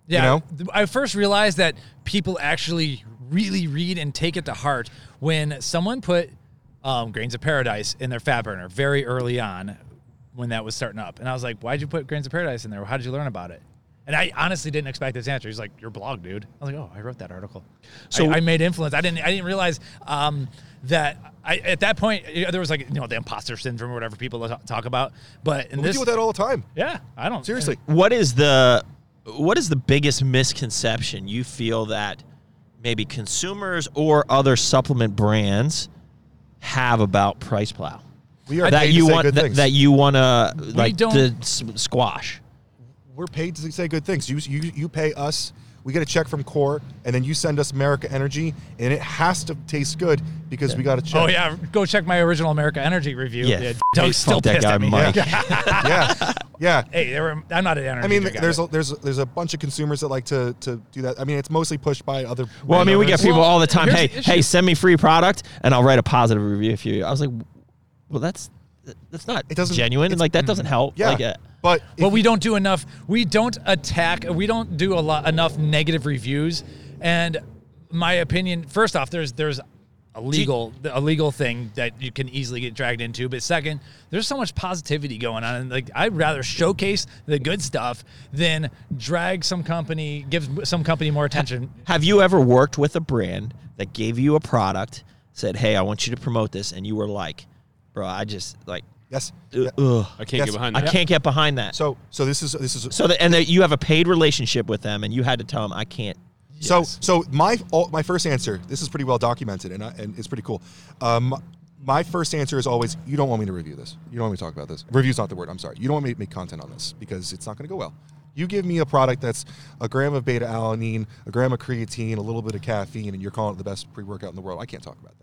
Yeah, You know? I first realized that people actually really read and take it to heart when someone put um, grains of paradise in their fat burner very early on when that was starting up, and I was like, "Why'd you put grains of paradise in there? How did you learn about it?" And I honestly didn't expect this answer. He's like, "Your blog, dude." I was like, "Oh, I wrote that article." So- So I, I made influence. I didn't. I didn't realize um, that. I, at that point, there was like you know the imposter syndrome or whatever people talk- talk about. But in We this, deal with that all the time. yeah, I don't Seriously. what is the what is the biggest misconception you feel that maybe consumers or other supplement brands have about Price Plow? We are that paid you to say want good that, things. that you want to like don't- to s- squash. We're paid to say good things. You, you, you pay us. We get a check from Core, and then you send us America Energy, and it has to taste good because we got a check. Oh yeah, go check my original America Energy review. Yeah, Doug's still that pissed guy, at me. Mike. yeah, yeah. hey, were, I'm not an energy. I mean, drink, there's but- a, there's there's a bunch of consumers that like to to do that. I mean, it's mostly pushed by other. Well, I mean, we get landowners. people all the time. Hey, the hey, send me free product, and I'll write a positive review for you. I was like, well, that's that's not It doesn't- genuine, and like that doesn't help. Yeah, Like, uh, but but if we don't do enough. We don't attack. We don't do a lot enough negative reviews. And my opinion, first off, there's there's a legal a legal thing that you can easily get dragged into. But second, there's so much positivity going on, and like I'd rather showcase the good stuff than drag some company, give some company more attention. have you ever worked with a brand that gave you a product, said, "Hey, I want you to promote this," and you were like, "Bro, I just like, yes. ugh, I can't Yes. get behind I that. can't get behind that." So, So so this is this is so that, and that you have a paid relationship with them, and you had to tell them, "I can't." So, Yes. so my all, my first answer. This is pretty well documented, and I, and it's pretty cool. Um, my first answer is always, you don't want me to review this. You don't want me to talk about this. Review's not the word. I'm sorry. You don't want me to make content on this because it's not going to go well. You give me a product that's a gram of beta alanine, a gram of creatine, a little bit of caffeine, and you're calling it the best pre workout in the world. I can't talk about that, dude.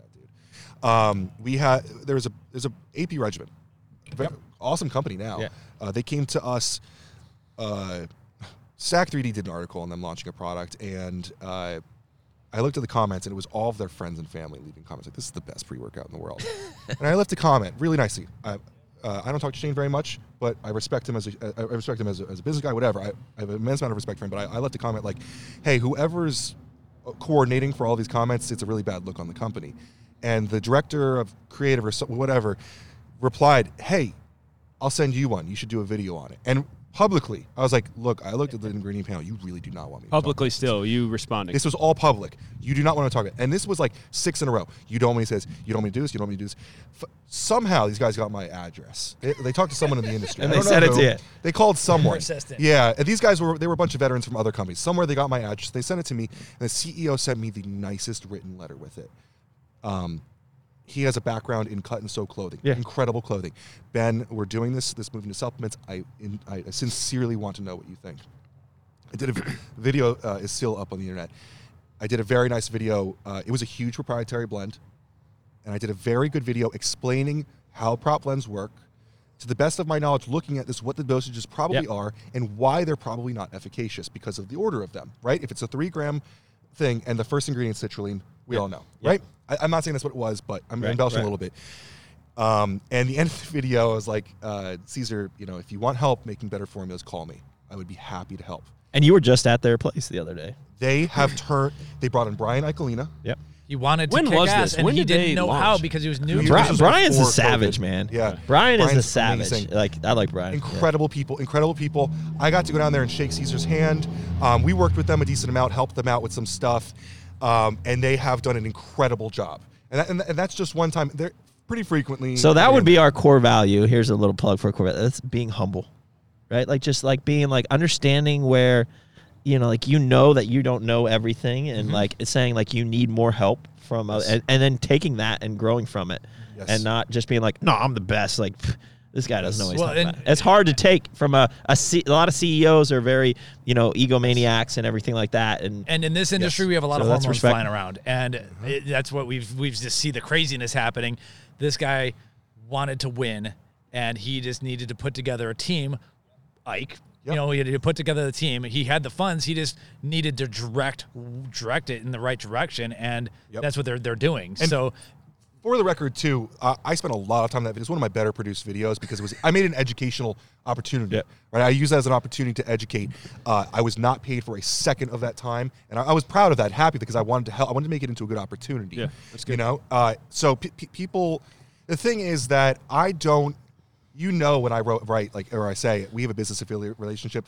Um, we had there's a there's a AP regimen, Ve- awesome company now. Yeah. Uh, they came to us. Uh, Stack 3D did an article on them launching a product, and uh, I looked at the comments, and it was all of their friends and family leaving comments like, "This is the best pre-workout in the world." and I left a comment really nicely. I, uh, I don't talk to Shane very much, but I respect him as a, I respect him as a, as a business guy. Whatever, I, I have an immense amount of respect for him. But I, I left a comment like, "Hey, whoever's uh, coordinating for all these comments, it's a really bad look on the company." And the director of creative or whatever replied, "Hey, I'll send you one. You should do a video on it." And publicly, I was like, "Look, I looked at the ingredient panel. You really do not want me to talk Publicly, about this." still, you responding. This was all public. You do not want to talk about it. And this was like six in a row. You don't want me to say this. You don't want me to do this. You don't want me to do this. F- somehow these guys got my address. They, they talked to someone in the industry. And they don't said it to who. you. They called someone. assistant. Yeah. And these guys were they were a bunch of veterans from other companies. Somewhere they got my address. They sent it to me. And the CEO sent me the nicest written letter with it. Um, he has a background in cut and sew clothing. Yeah. Incredible clothing. Ben, we're doing this this moving to supplements. I in, I sincerely want to know what you think. I did a video uh, is still up on the internet. I did a very nice video. Uh, it was a huge proprietary blend, and I did a very good video explaining how prop blends work. To the best of my knowledge, looking at this, what the dosages probably Yep. are, and why they're probably not efficacious because of the order of them. Right? If it's a three gram thing and the first ingredient is citrulline, we all know. Yep. Right? I, I'm not saying that's what it was, but I'm Right, embellishing right. a little bit. Um, and the end of the video, I was like, uh, Caesar, you know, if you want help making better formulas, call me. I would be happy to help. And you were just at their place the other day. They have turned. They brought in Brian Icolina. Yep. He wanted to When kick was ass, this? and When he did didn't know how because he was new. This to Bri- was Brian's a savage, COVID. man. Yeah. Brian is a Brian's savage. amazing. Like I like Brian. Yeah. Incredible people, incredible people. I got to go down there and shake Caesar's hand. Um, we worked with them a decent amount, helped them out with some stuff, um, and they have done an incredible job. And, that, and, and that's just one time. They're pretty frequently. So that would be our core value. Here's a little plug for core value. That's being humble, right? Like just like being like understanding where, you know, like you know that you don't know everything, and like it's saying like you need more help from, Yes. and, and then taking that and growing from it, Yes. and not just being like, no, I'm the best. Like pff, this guy doesn't know what he's Well, talking and- about. It's hard to take from a a, C, a lot of CEOs are very you know egomaniacs and everything like that, and And in this industry, we have a lot So of that's hormones respect. flying around, and it, that's what we've we've just see the craziness happening. This guy wanted to win, and he just needed to put together a team. Ike, you know, he had to put together the team. He had the funds. He just needed to direct direct it in the right direction, and Yep. that's what they're they're doing. And- so for the record, too, uh, I spent a lot of time on that video. It's one of my better produced videos because it was I made an educational opportunity. Yeah. Right, I use that as an opportunity to educate. Uh, I was not paid for a second of that time, and I, I was proud of that, happy because I wanted to help. I wanted to make it into a good opportunity. Yeah, that's good. You know, uh, so pe- pe- people. The thing is that I don't. You know, when I wrote write like or I say we have a business affiliate relationship.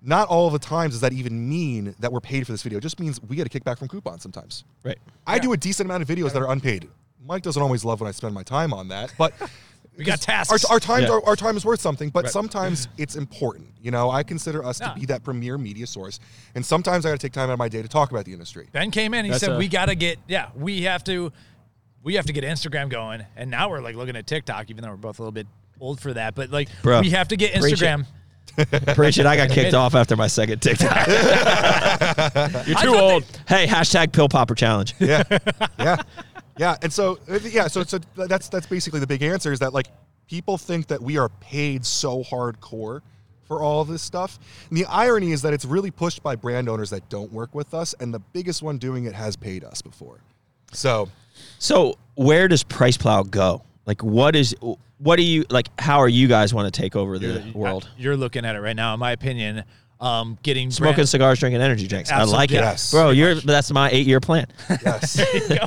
Not all the times does that even mean that we're paid for this video. It just means we get a kickback from coupons sometimes. Right. I do a decent amount of videos that are unpaid. Mike doesn't always love when I spend my time on that, but We got our, tasks. our time Yeah. our, our time is worth something. But Right. sometimes it's important. You know, I consider us Yeah. to be that premier media source, and sometimes I got to take time out of my day to talk about the industry. Ben came in. He That's said, a- "We got to get yeah, we have to, we have to get Instagram going." And now we're like looking at TikTok, even though we're both a little bit old for that. But like, Bro, we have to get preach it. Instagram. Appreciate I got kicked off after my second TikTok. You're too thought old. hey, hashtag pill popper challenge. yeah, yeah, yeah. And so, uh, yeah, so so that's that's basically the big answer is that like people think that we are paid so hardcore for all of this stuff. And the irony is that it's really pushed by brand owners that don't work with us, and the biggest one doing it has paid us before. So So where does PricePlow go? Like, what is, what do you like? How are you guys want to take over the world? You're looking at it right now, in my opinion. Um, getting Smoking brand- cigars, drinking energy drinks. I like it, Yes. bro. You're that's my eight year plan. yes.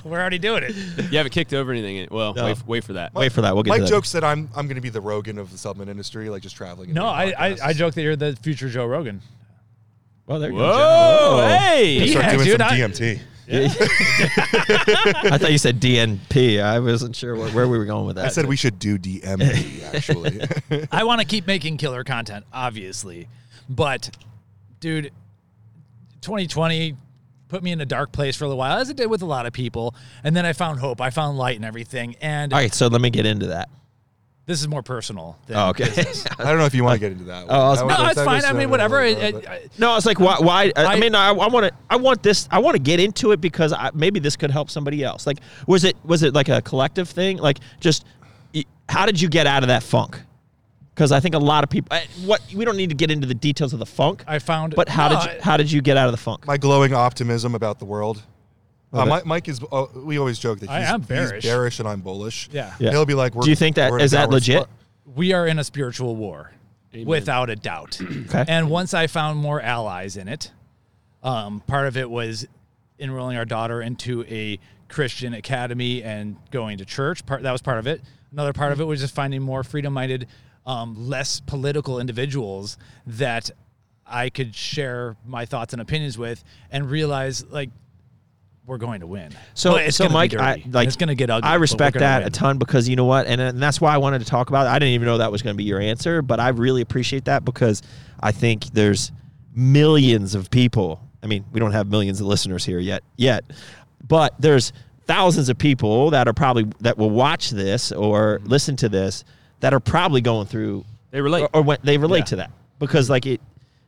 we're already doing it. You haven't kicked over anything. Well, No. wait, wait for that. Wait for that. We'll get Mike jokes that I'm I'm going to be the Rogan of the supplement industry, like just traveling. and No, I, I. I joke that you're the future Joe Rogan. Well, there you go. Whoa, Joe. hey! Start Yeah, doing dude, some I- DMT. I thought you said DNP. I wasn't sure where, where we were going with that. I said we should do DMT actually. I want to keep making killer content, obviously, but dude, 2020 put me in a dark place for a little while, as it did with a lot of people, and then I found hope. I found light and everything, and All right, so let me get into that. this is more personal. Than Oh, okay. I don't know if you want to get into that. Oh, was- No, No, it's fine. I mean, whatever. It- but- it- No, it's like why? Why? I, I I- mean, I, I want to. I want this. I want to get into it because I, maybe this could help somebody else. Like, was it was it like a collective thing? Like, just how did you get out of that funk? Because I think a lot of people. What we don't need to get into the details of the funk. I found. But how No, did you, how did you get out of the funk? my glowing optimism about the world. Uh, Mike, Mike is. Uh, we always joke that he's, I am he's bearish. bearish and I'm bullish. Yeah. Yeah. He'll be like, we're, Do you think that- we're in a is that legit? spot. we are in a spiritual war, without a doubt. Okay. And once I found more allies in it, um, part of it was enrolling our daughter into a Christian academy and going to church. Part that was part of it. Another part of it was just finding more freedom-minded, um, less political individuals that I could share my thoughts and opinions with, and realize like we're going to win. So, But it's so Mike. I like it's going to get ugly. I respect that win. a ton because you know what, and, and that's why I wanted to talk about it. I didn't even know that was going to be your answer, but I really appreciate that because I think there's millions of people. I mean, we don't have millions of listeners here yet, yet, but there's thousands of people that are probably that will watch this or listen to this that are probably going through They relate. or, or when they relate Yeah. to that because like it.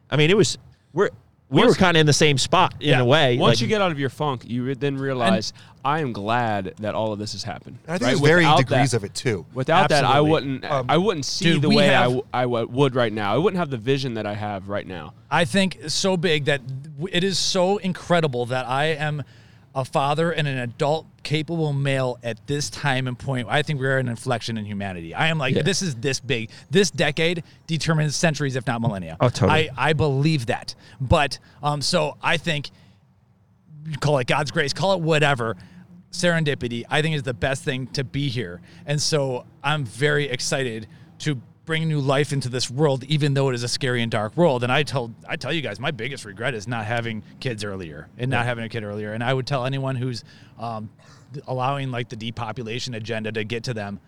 I mean, it was we're we Once- were kind of in the same spot in Yeah. a way. Once like- you get out of your funk, you then realize I am glad that all of this has happened. I think right? there's varying Without degrees that- of it too. Without that, I wouldn't. Um, I wouldn't see dude, the way I, have- w- I w- would right now. I wouldn't have the vision that I have right now. I think so big that it is so incredible that I am a father and an adult capable male at this time and point. I think we're at an inflection in humanity. I am like, Yeah. this is this big. This decade determines centuries, if not millennia. Oh, totally. I, I believe that. But um, so I think you call it God's grace, call it whatever. Serendipity, I think, is the best thing to be here. And so I'm very excited to bring new life into this world, even though it is a scary and dark world. And I told I tell you guys, my biggest regret is not having kids earlier and not having a kid earlier. And I would tell anyone who's um, allowing like the depopulation agenda to get to them.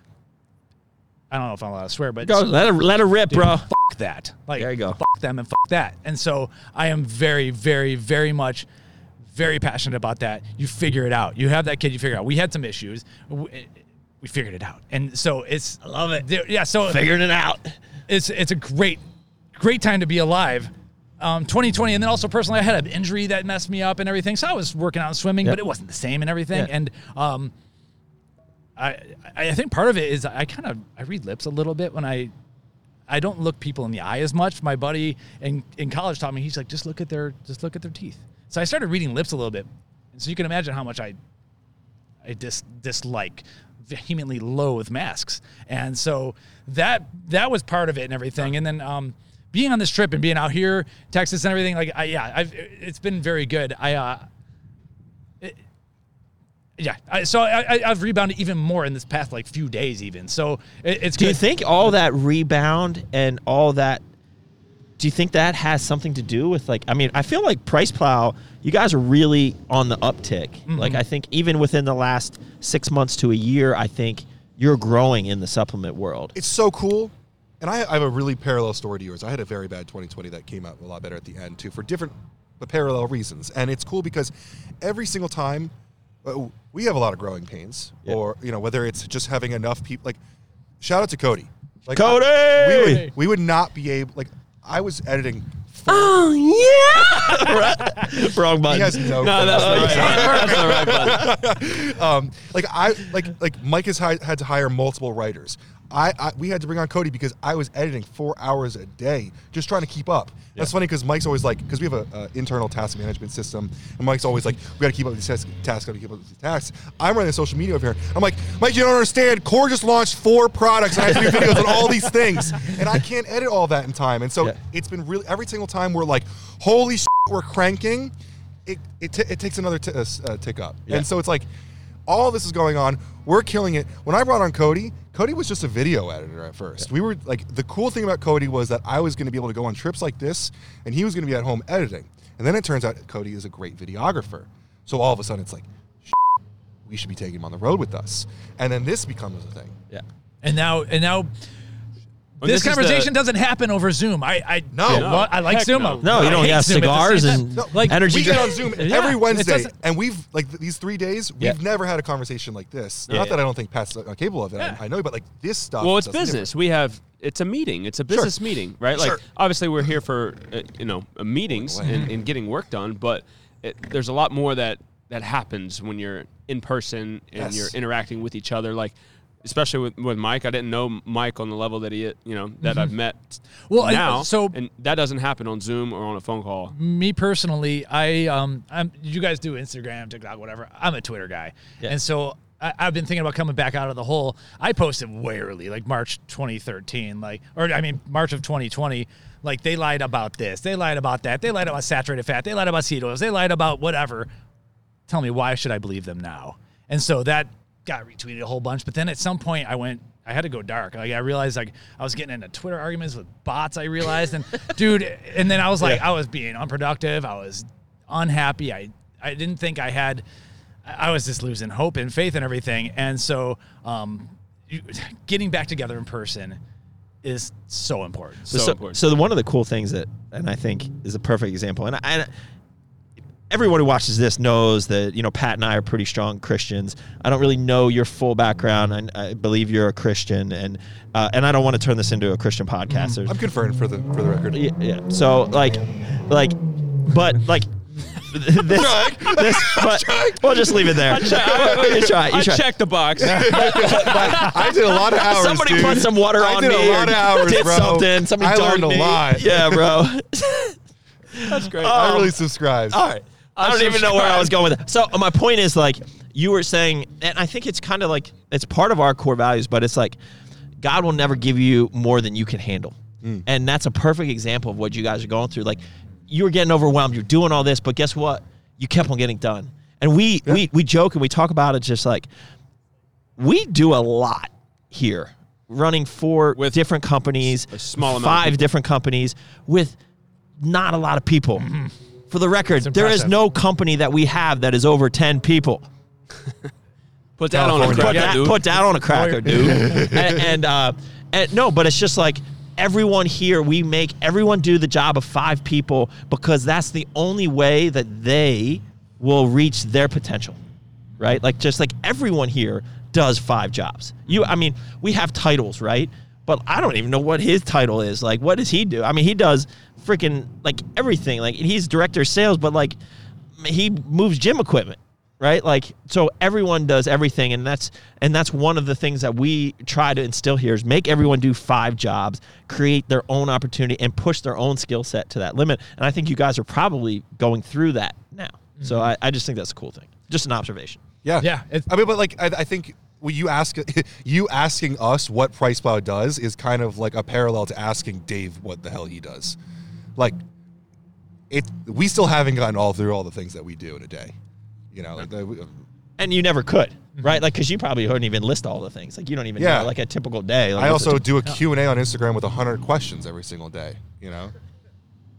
I don't know if I'm allowed to swear, but go let her let her rip, Dude, bro. fuck that. Like, There you go. Fuck them and fuck that. And so I am very, very, very much, very passionate about that. You figure it out. You have that kid. You figure it out. We had some issues. We, we figured it out, and so it's. I love it. Yeah. So Figuring it out. it's it's a great, great time to be alive. Um, 2020, and then also personally, I had an injury that messed me up and everything. So I was working out and swimming, Yep. but it wasn't the same and everything. Yeah. And um, I I think part of it is I kind of I read lips a little bit when I I don't look people in the eye as much. My buddy in, in college taught me he's like just look at their just look at their teeth. So I started reading lips a little bit, and so you can imagine how much I I dis dislike vehemently loathe masks, and so that that was part of it and everything. And then um, being on this trip and being out here, Texas and everything, like I, yeah, I've it's been very good. I uh, it- yeah, I, so I, I, I've rebounded even more in this past like few days, even. So it, it's Do you think all that rebound and all that? Do you think that has something to do with like? I mean, I feel like PricePlow, you guys are really on the uptick. Mm-hmm. Like, I think even within the last six months to a year, I think you're growing in the supplement world. it's so cool. And I, I have a really parallel story to yours. I had a very bad 2020 that came out a lot better at the end too, for different but parallel reasons. And it's cool because every single time uh, we have a lot of growing pains, Yeah. or you know whether it's just having enough people. Like, shout out to Cody. Like, Cody! I- we would we would not be able. Like, I was editing. Four, Oh yeah, right. Wrong button. he has no. No, that's clue. the right. That's the right button. um, like I like like Mike has hi- had to hire multiple writers. I, I we had to bring on Cody because I was editing four hours a day just trying to keep up. That's funny because Mike's always like because we have a, a internal task management system and Mike's always like we got to keep up with these tasks, got to keep up with these tasks. I'm running a social media over here. I'm like Mike, you don't understand. Core just launched four products and I have to do videos on all these things and I can't edit all that in time. And so Yeah. it's been really every single time we're like, holy shit, we're cranking. It it, t- it takes another t- uh, uh, tick up. Yeah. And so it's like all this is going on. We're killing it. When I brought on Cody, Cody was just a video editor at first. We were like the cool thing about Cody was that I was going to be able to go on trips like this, and he was going to be at home editing. And then it turns out Cody is a great videographer. So all of a sudden it's like, we should be taking him on the road with us. And then this becomes a thing. yeah. And now, and now, When this, this conversation the- doesn't happen over Zoom. I, I No. I lo- I like Heck Zoom. no. No, you don't hate have Zoom cigars and time. like energy we get on Zoom Yeah, every Wednesday, and we've like th- these three days, we've Yeah. never had a conversation like this. Yeah, Not that. I don't think Pat's uh, capable of it. Yeah. I, I know, but like this stuff. Well, it's does different. business. We have it's a meeting. It's a business meeting, right? Like Sure. obviously we're here for uh, you know uh, meetings and, and getting work done, but it, there's a lot more that that happens when you're in person and Yes. you're interacting with each other. Like especially with, with Mike, I didn't know Mike on the level that he you know that I've met Well, now. so- and that doesn't happen on Zoom or on a phone call. me personally, I um, I'm you guys do Instagram, TikTok, whatever. I'm a Twitter guy, Yeah. and so I, I've been thinking about coming back out of the hole. I posted way early, like March 2013, like or I mean March of 2020. Like they lied about this, they lied about that, they lied about saturated fat, they lied about seed oils, they lied about whatever. Tell me why should I believe them now? And so that got retweeted a whole bunch. But then at some point, I went. I had to go dark. Like I realized, like I was getting into Twitter arguments with bots. I realized, and dude, and then I was like, I was being unproductive. I was unhappy. I I didn't think I had. I was just losing hope and faith and everything. And so, um, getting back together in person is so important. So so, important. so the, one of the cool things that, and I think is a perfect example, and, I, and everyone who watches this knows that you know Pat and I are pretty strong Christians. I don't really know your full background, and I believe you're a Christian, and uh, and I don't want to turn this into a Christian podcast. There's- I'm confirmed for the for the record. yeah, yeah. So like, like, but like. This, this, but we'll just leave it there. You try, you I try. checked the box. I did a lot of hours. Somebody dude. put some water I on did me. a lot of hours, did bro. something. Somebody I learned a me. lot. Yeah, bro. That's great. I Um, really subscribed. All right. I don't even know where I was going with it. So uh, my point is like you were saying, and I think it's kind of like it's part of our core values, but it's like God will never give you more than you can handle, and that's a perfect example of what you guys are going through. Like you were getting overwhelmed, you're doing all this, but guess what? You kept on getting done. And we we we joke and we talk about it just like we do a lot here, running four With different companies, a small amount five different companies with not a lot of people. For the record, there is no company that we have that is over 10 people. Put that on a California. Put cracker, that, dude. put that on a cracker, dude. and and, uh, and no, but it's just like everyone here, we make everyone do the job of five people because that's the only way that they will reach their potential, right? Like just like everyone here does five jobs. You, I mean, we have titles, right? But I don't even know what his title is. Like, what does he do? I mean, he does freaking like everything. Like, he's director of sales, but like, he moves gym equipment right? Like so everyone does everything and that's and that's one of the things that we try to instill here is make everyone do five jobs create their own opportunity and push their own skill set to that limit. And i think you guys are probably going through that now. So mm-hmm. I, I just think that's a cool thing. Just an observation. Yeah, Yeah, it's- I mean, but like, I, I think well, you ask you asking us what PricePlow does is kind of like a parallel to asking Dave what the hell he does. Like, it we still haven't gotten all through all the things that we do in a day. You know, like the, we- um, And you never could, mm-hmm. right? Like, because you probably wouldn't even list all the things. Like, you don't even Yeah. know, like, a typical day. Like, I also a- do a Q and A on Instagram with hundred questions every single day. You know,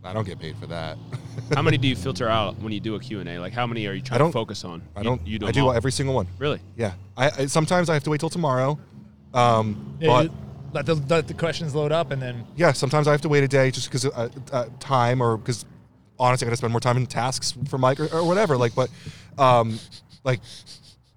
I don't get paid for that. How many do you filter out when you do a Q&A? Like, how many are you trying I don't to focus on? I don't. You, do I do all? every single one. Really? Yeah. I, I sometimes I have to wait till tomorrow. Um, Yeah, but let the, let the questions load up and then yeah, sometimes I have to wait a day just because uh, uh, time or because honestly I got to spend more time in tasks for Mike or, or whatever. Like, but um, like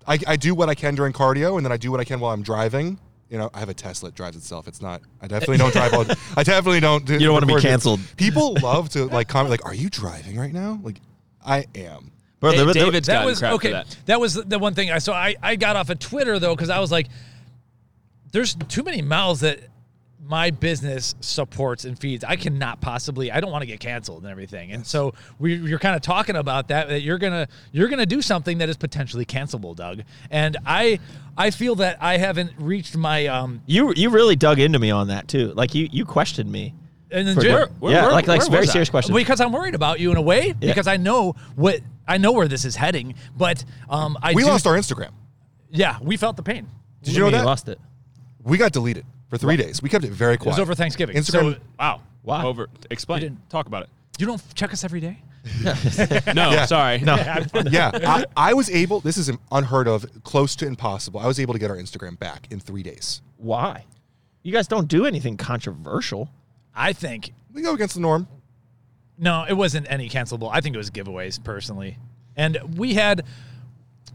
I, I do what I can during cardio and then I do what I can while I'm driving. You know, I have a Tesla that drives itself. It's not. I uh, definitely don't drive. All, I definitely don't. Do, You don't wanna be record it. canceled. People love to like comment like, "Are you driving right now?" Like, I am. Bro, Hey, there- there- David's that gotten was crap okay. for that. was the one thing I so I I got off of Twitter though because I was like, there's too many mouths that my business supports and feeds. I cannot possibly. I don't want to get canceled and everything. And so we, you're kind of talking about that that you're gonna you're gonna do something that is potentially cancelable, Doug. And I I feel that I haven't reached my um. you you really dug into me on that too. Like you you questioned me. And then For Jay- sure. where- yeah, where- like like where very was I? serious question. because I'm worried about you in a way Yeah. because I know what I know where this is heading. But um, I We do- lost our Instagram. Yeah, we felt the pain. Did you know mean that? lost it? We got deleted for three days. We kept it very quiet. It was over Thanksgiving. Instagram. So Wow. Wow. Over. Explain. Didn't- Talk about it. you don't check us every day. No, Yeah. sorry. No. yeah, I, I was able. This is unheard of, close to impossible. I was able to get our Instagram back in three days. Why? You guys don't do anything controversial. I think We go against the norm. no, it wasn't any cancelable. I think it was giveaways personally, and we had.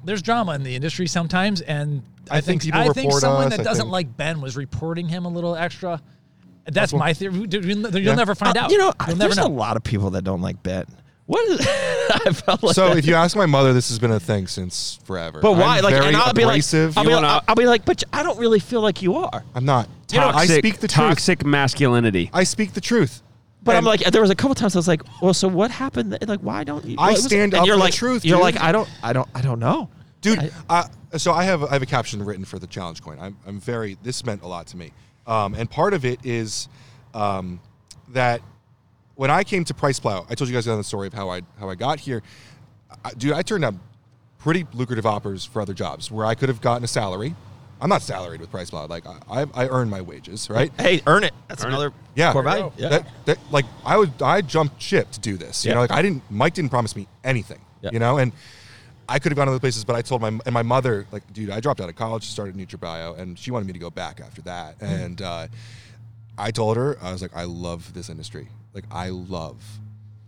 There's drama in the industry sometimes, and I, I think people I think someone us, that I doesn't think- like Ben was reporting him a little extra. That's, what- my theory. You'll, you'll Yeah. never find Uh, out. You know, you'll there's know. a lot of people that don't like Ben. What is? I felt like So that. if you ask my mother, this has been a thing since forever. but why? I'm like, very and I'll be like. I'll be, like, wanna- I'll be like, but I don't really feel like you are. I'm not. You know, I speak the truth. toxic masculinity. I speak the truth. But I'm like, there was a couple times I was like, well, so what happened? th- Like, why don't you? I was stand and up you're for the like, truth, You're dude. like, I don't, I don't, I don't know. dude. I, so I have I have a caption written for the challenge coin. I'm, I'm very. This meant a lot to me, um, and part of it is um, that when I came to PricePlow, I told you guys the story of how I how I got here. I, dude, I turned down pretty lucrative offers for other jobs where I could have gotten a salary. I'm not salaried with PricePlow. Like I, I, I earn my wages, right? Hey, earn it. That's Earn it. another Yeah. core value. Yeah. That, that, like I would I jumped ship to do this. You Yeah. know, like I didn't Mike didn't promise me anything. Yeah. You know, and I could have gone to other places, but I told my and my mother, like, dude, I dropped out of college, started NutraBio, and she wanted me to go back after that. Mm-hmm. And uh, I told her, I was like, I love this industry. Like I love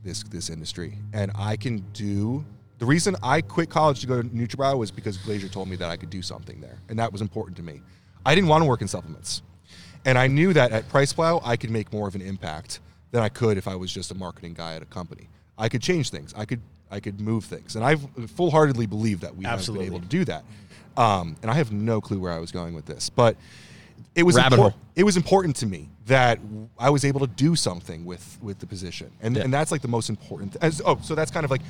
this this industry. And I can do the reason I quit college to go to NutraBio was because Glacier told me that I could do something there. And that was important to me. I didn't want to work in supplements. And I knew that at PricePlow, I could make more of an impact than I could if I was just a marketing guy at a company. I could change things. I could I could move things, and I full heartedly believe that we Absolutely. have been able to do that. Um, and I have no clue where I was going with this, but it was Rabbit impor- hole. it was important to me that I was able to do something with with the position, and Yeah. and that's like the most important. th- As, oh, so that's kind of like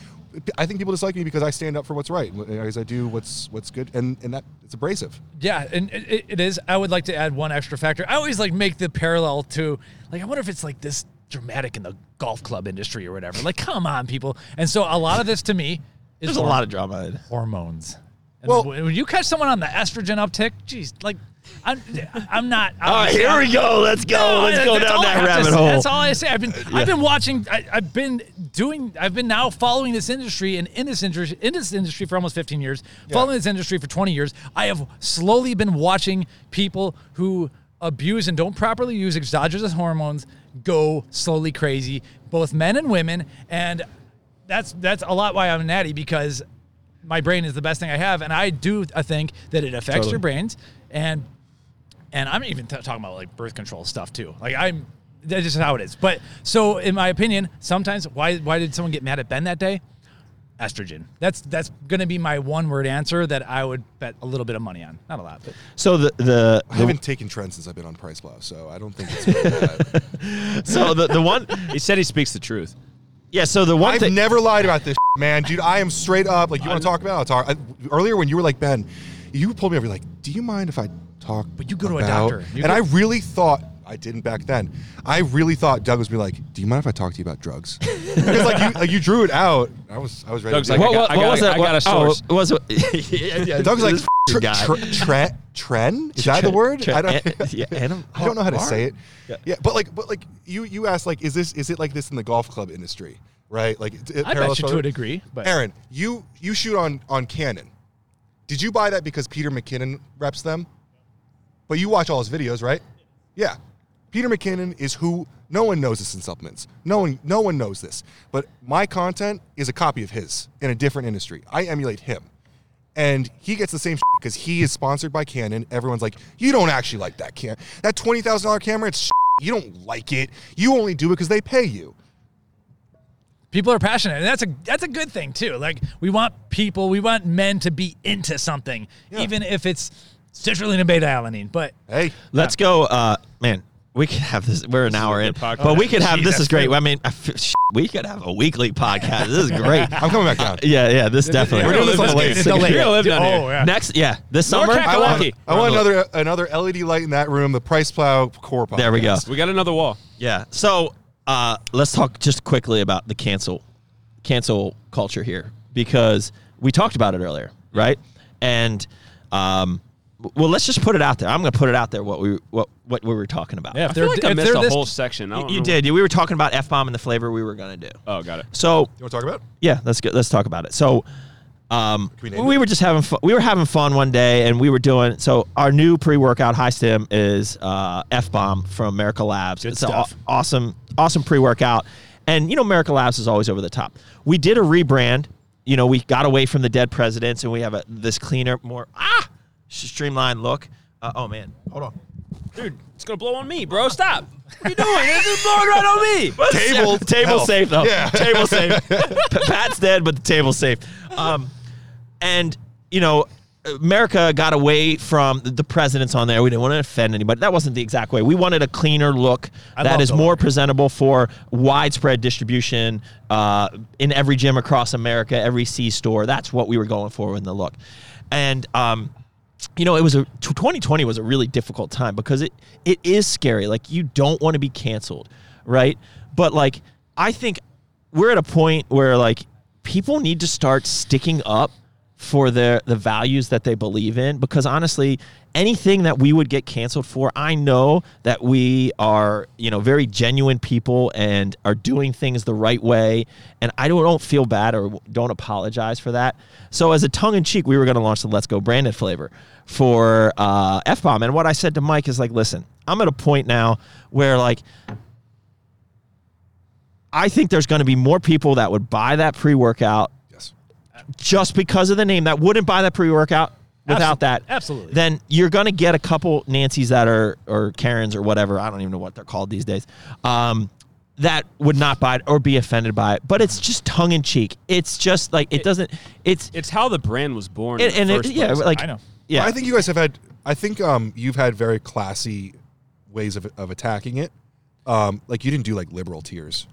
I think people dislike me because I stand up for what's right, as I do what's what's good, and and that it's abrasive. Yeah, and it, it- it is. I would like to add one extra factor. I always like make the parallel to like I wonder if it's like this dramatic in the golf club industry or whatever. Like, come on, people. And so a lot of this to me is There's a lot of drama. hormones. And Well- when you catch someone on the estrogen uptick, geez, like I'm, I'm not. All right, here we go. Let's go. No, Let's go down that have to rabbit hole. That's all I say. I've been, I've been watching. I, I've been doing. I've been now following this industry and in this industry, in this industry for almost 15 years. Following this industry for 20 years. I have slowly been watching people who abuse and don't properly use exogenous hormones go slowly crazy, both men and women, and that's that's a lot why I'm natty because my brain is the best thing I have, and I do I think that it affects Totally. your brains, and and I'm even t- talking about like birth control stuff too. Like I'm that's just how it is. But so in my opinion, sometimes why why did someone get mad at Ben that day? Estrogen. That's that's going to be my one word answer that I would bet a little bit of money on. Not a lot, but So the the, I haven't taken trends since I've been on PricePlow, so I don't think it's really bad. so the the one He said he speaks the truth. yeah. So the one I've thing never lied about this. man, dude. I am straight up. Like, you want to talk about? I'll talk. I, earlier when you were like Ben, you pulled me over. You're like, do you mind if I talk? But you go to a about-" doctor. You and go- I really thought. I didn't back then. I really thought Doug was be like, "Do you mind if I talk to you about drugs?" because like you, like you drew it out. I was, I was ready. Doug's to be like, like, I got- I got- was I it? got a source. Oh, was it? yeah, yeah, Doug's like, this tr- guy. tr- tre- tren? Is that the word? Tre- I don't. an- yeah, anim- I don't know how to say it. Yeah. Yeah. but like, but like, you you asked like, is this is it like this in the golf club industry, right? Like, it, it I parallels bet you to a degree. But Aaron, you you shoot on on Canon. Did you buy that because Peter McKinnon reps them? But you watch all his videos, right? Yeah. Peter McKinnon is who no one knows this in supplements. No one no one knows this. But my content is a copy of his in a different industry. I emulate him. And he gets the same because he is sponsored by Canon. Everyone's like, you don't actually like that cam. That twenty thousand dollar camera, it's you don't like it. You only do it because they pay you. people are passionate, and that's a that's a good thing too. Like we want people, we want men to be into something, Yeah. even if it's citrulline and beta alanine. But Hey, Let's go, uh, man. We could have this. We're an is a hour in, podcast. but we could have. Gee, This is great. true. I mean, I f- we could have a weekly podcast. This is great. I'm coming back down. Yeah, yeah. This definitely. We're doing this on the Let's lake. get- the lake. You're gonna live down oh yeah. Next, yeah, this summer. I want, I want another another LED light in that room. The PricePlow Core podcast. There we go. We got another wall. Yeah. So uh, let's talk just quickly about the cancel cancel culture here because we talked about it earlier, right? And um, well, let's just put it out there. I'm going to put it out there what we what what we were talking about. Yeah, I feel like I missed a this, whole section. I You, don't you know. did. We were talking about f bomb and the flavor we were going to do. Oh, got it. So You want to talk about? it? yeah, let's go, let's talk about it. So, um, we we were just having fun. We were having fun one day, and we were doing. So our new pre-workout high stim is uh, F bomb from America Labs. Good it's an aw- awesome, awesome pre-workout, and you know America Labs is always over the top. We did a rebrand. You know, we got away from the dead presidents, and we have a this cleaner, more ah streamlined look. Uh, oh man, hold on. Dude, it's gonna blow on me, bro. Stop. What are you doing? This is blowing right on me. Table table health. safe though. Yeah. table safe. Pat's dead, but the table's safe. Um, and you know, America got away from the- the presidents on there. We didn't want to offend anybody. That wasn't the exact way. We wanted a cleaner look I that love is the more look. presentable for widespread distribution uh, in every gym across America, every C store. That's what we were going for in the look. And um, you know, it was a 2020 was a really difficult time because it it is scary. Like you don't want to be canceled, right? But like I think we're at a point where like people need to start sticking up for their the values that they believe in. Because honestly anything that we would get canceled for i know that we are you know very genuine people and are doing things the right way. And i don't, don't feel bad or don't apologize for that. So as a tongue-in-cheek we were going to launch the let's go branded flavor for uh, f-bomb. And what i said to mike is like listen i'm at a point now where like I think there's going to be more people that would buy that pre-workout Yes. Just because of the name that wouldn't buy that pre-workout without Absol- that. absolutely. Then you're going to get a couple Nancy's that are or Karens or whatever. I don't even know what they're called these days. Um, that would not buy it or be offended by it. But it's just tongue in cheek. It's just like it, doesn't. It's It's how the brand was born. and, and it, yeah, like I know. Yeah, I think you guys have had. I think um, you've had very classy ways of, of attacking it. Um, like you didn't do like liberal tears.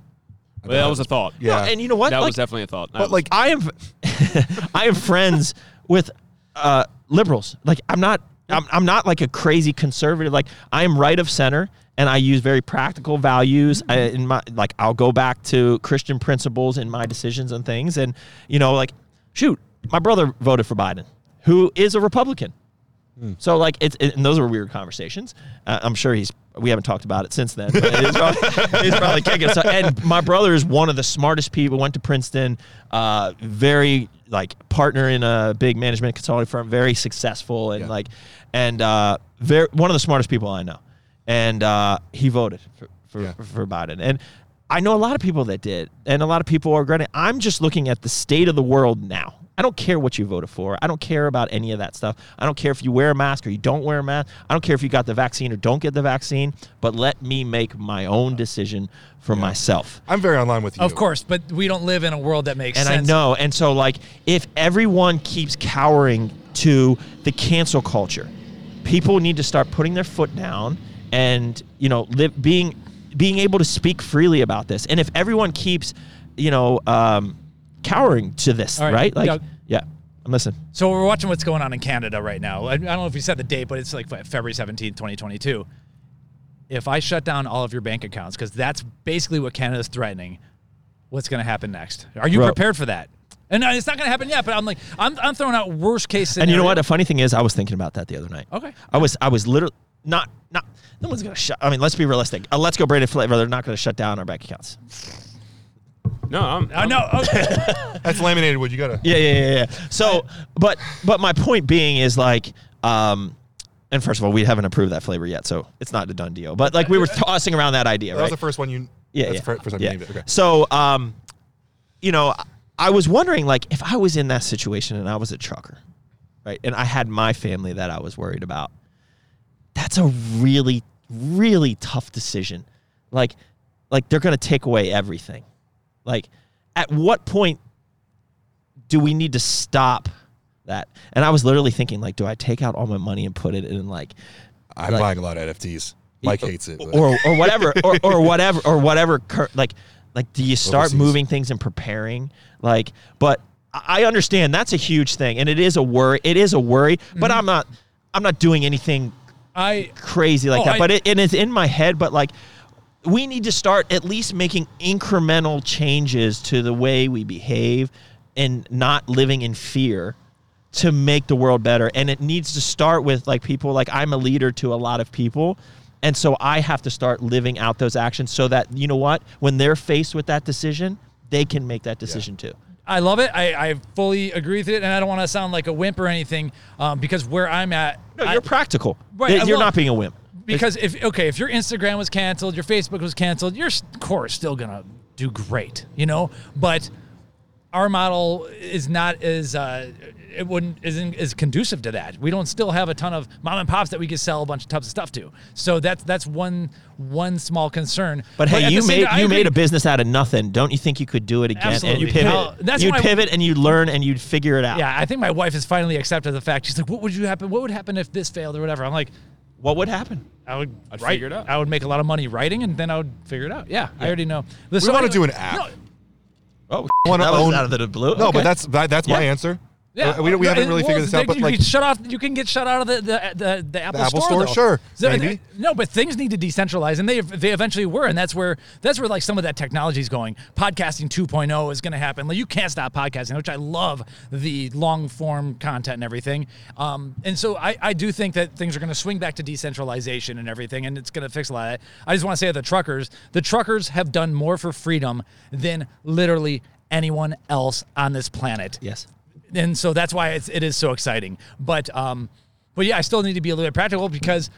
Well, that was a thought. Yeah. No, and you know what? That Like, was definitely a thought. That But was- like, I am, I am friends with uh, liberals. Like I'm not, I'm, I'm not like a crazy conservative. Like I am right of center, and I use very practical values I, in my. Like I'll go back to Christian principles in my decisions and things. And you know, like, shoot, my brother voted for Biden, who is a Republican. So like it's it, and those are weird conversations. Uh, I'm sure he's we haven't talked about it since then. But he's, probably, he's probably kicking. So and my brother is one of the smartest people. Went to Princeton. Uh, very like partner in a big management consulting firm. Very successful and Yeah. like and uh, very one of the smartest people I know. And uh, he voted for for, Yeah. for Biden. And I know a lot of people that did, and a lot of people are regretting. I'm just looking at the state of the world now. I don't care what you voted for. I don't care about any of that stuff. I don't care if you wear a mask or you don't wear a mask. I don't care if you got the vaccine or don't get the vaccine. But let me make my own decision for myself. I'm very online with you. Of course, but we don't live in a world that makes And sense. I know. And so, like, if everyone keeps cowering to the cancel culture, people need to start putting their foot down and you know, live being being able to speak freely about this. And if everyone keeps, you know, um, cowering to this, right, right? Like, Doug. yeah, I'm listening. So we're watching what's going on in Canada right now. I, I don't know if you said the date, but it's like February 17th, 2022. If I shut down all of your bank accounts, because that's basically what Canada's threatening, what's going to happen next? Are you Bro. prepared for that? And it's not going to happen yet, but I'm like, I'm, I'm throwing out worst case scenario. And you know what? The funny thing is, I was thinking about that the other night. Okay. I was, I was literally not, not. No one's gonna shut. I mean, let's be realistic. Uh, let's go, Brandon Flavor. They're not gonna shut down our bank accounts. No, I'm, I know. Okay. That's laminated wood. You gotta. Yeah, yeah, yeah, yeah. So, but, but my point being is like, um, and first of all, we haven't approved that flavor yet, so it's not a done deal. But like, we were tossing around that idea, That was the first one you. Yeah, That's yeah. the fir- first time yeah. you named it. Okay. So, um, you know, I was wondering, like, if I was in that situation and I was a trucker, right, and I had my family that I was worried about, that's a really, really tough decision. Like, like they're going to take away everything. Like, at what point do we need to stop that? And I was literally thinking, like, do I take out all my money and put it in like I'm Like- buying a lot of NFTs. Mike hates it. but- or or whatever or, or whatever or whatever cur- like like do you start Overseas. moving things and preparing like but I I understand that's a huge thing and it is a worry it is a worry but Mm-hmm. I'm not I'm not doing anything I crazy like Oh, that I- but it, it is in my head but like we need to start at least making incremental changes to the way we behave and not living in fear to make the world better. And it needs to start with like people like i'm a leader to a lot of people and so i have to start living out those actions so that you know what when they're faced with that decision they can make that decision too. I love it. I, I fully agree with it, and I don't want to sound like a wimp or anything, um, because where I'm at, no you're practical. Right, you're will- not being a wimp because if okay, if your Instagram was canceled, your Facebook was canceled, your s- core is still gonna do great, you know. But our model is not as uh, it wouldn't isn't as conducive to that. We don't still have a ton of mom and pops that we could sell a bunch of tubs of stuff to. So that's that's one one small concern. But hey, at you made time, I you made a business out of nothing. Don't you think you could do it again Absolutely. and pivot? Well, that's you'd why- pivot and you'd learn and you'd figure it out. Yeah, I think my wife has finally accepted the fact. She's like, "What would you happen? What would happen if this failed or whatever?" I'm like, What would happen? I would I'd write figure it out. I would make a lot of money writing, and then I would figure it out. Yeah, I already know. we want to do an app. Oh, wanna that was own- out of the blue. No, Okay. but that's that, that's my answer. Yeah, Uh, we, we haven't really well, figured this out, but you like can shut off. You can get shut out of the the, the, the Apple, Apple Store. Store? Sure, So, maybe. No, but things need to decentralize, and they they eventually were, and that's where that's where like some of that technology is going. Podcasting 2.0 is going to happen. Like you can't stop podcasting, which I love the long form content and everything. Um, and so I I do think that things are going to swing back to decentralization and everything, and it's going to fix a lot of that. I just want to say to the truckers, the truckers have done more for freedom than literally anyone else on this planet yes. And so that's why it's, it is so exciting. But um, but yeah, I still need to be a little bit practical because,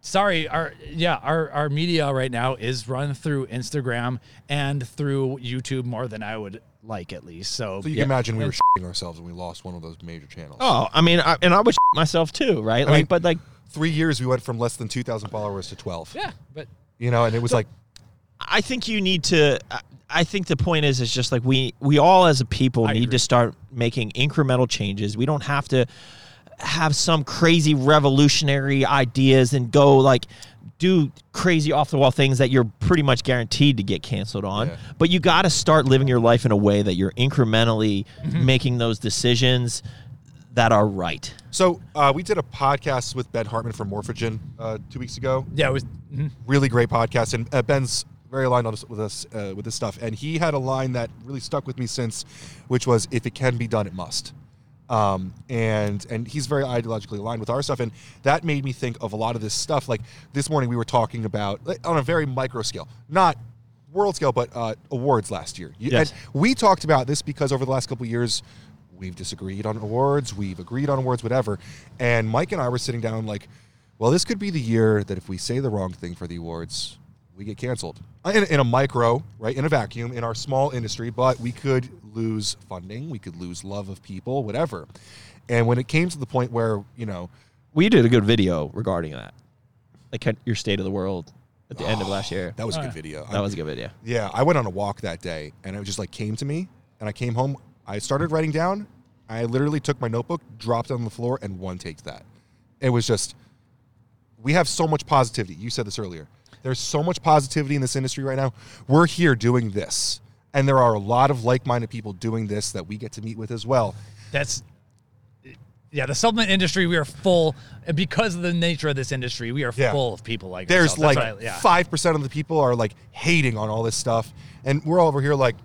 sorry, our yeah our our media right now is run through Instagram and through YouTube more than I would like at least. So, so you Yeah. can imagine we were shitting ourselves when we lost one of those major channels. Oh, I mean, I, and I was myself too, right? like, mean- but like, Three years we went from less than two thousand followers to twelve. yeah, but You know, and it was like I think you need to. I- I think the point is, is just like we we all as a people I need agree. to start making incremental changes. We don't have to have some crazy revolutionary ideas and go like do crazy off the wall things that you're pretty much guaranteed to get canceled on. Yeah. But you got to start living your life in a way that you're incrementally Mm-hmm. making those decisions that are right. so. Uh, we did a podcast with Ben Hartman from Morphogen uh, two weeks ago. yeah, it was mhm. really great podcast, and uh, Ben's very aligned on us, with us uh, with this stuff. And he had a line that really stuck with me since, which was, "If it can be done, it must." Um, and and he's very ideologically aligned with our stuff, and that made me think of a lot of this stuff. Like this morning, we were talking about like, on a very micro scale, not world scale, but uh, awards last year. You- Yes. And we talked about this because over the last couple of years, we've disagreed on awards, we've agreed on awards, whatever. And Mike and I were sitting down like, well, this could be the year that if we say the wrong thing for the awards, we get canceled Uh, in, in a micro, right, in a vacuum, in our small industry. But we could lose funding, we could lose love of people, whatever. And when it came to the point where you know, We did a good video regarding that, like your state of the world at the end of last year. that was a Oh, good yeah. video. That was a good video. Yeah, I went on a walk that day, and it just like came to me, and I came home. I started writing down. I literally took my notebook, dropped it on the floor, and one taked that. It was just. We have so much positivity. You said this earlier. There's so much positivity in this industry right now. We're here doing this, And there are a lot of like-minded people doing this that we get to meet with as well. That's yeah, the supplement industry. We are full, and because of the nature of this industry, we are Yeah. full of people like There's. Like I- yeah. five percent of the people are like hating on all this stuff, and we're all over here like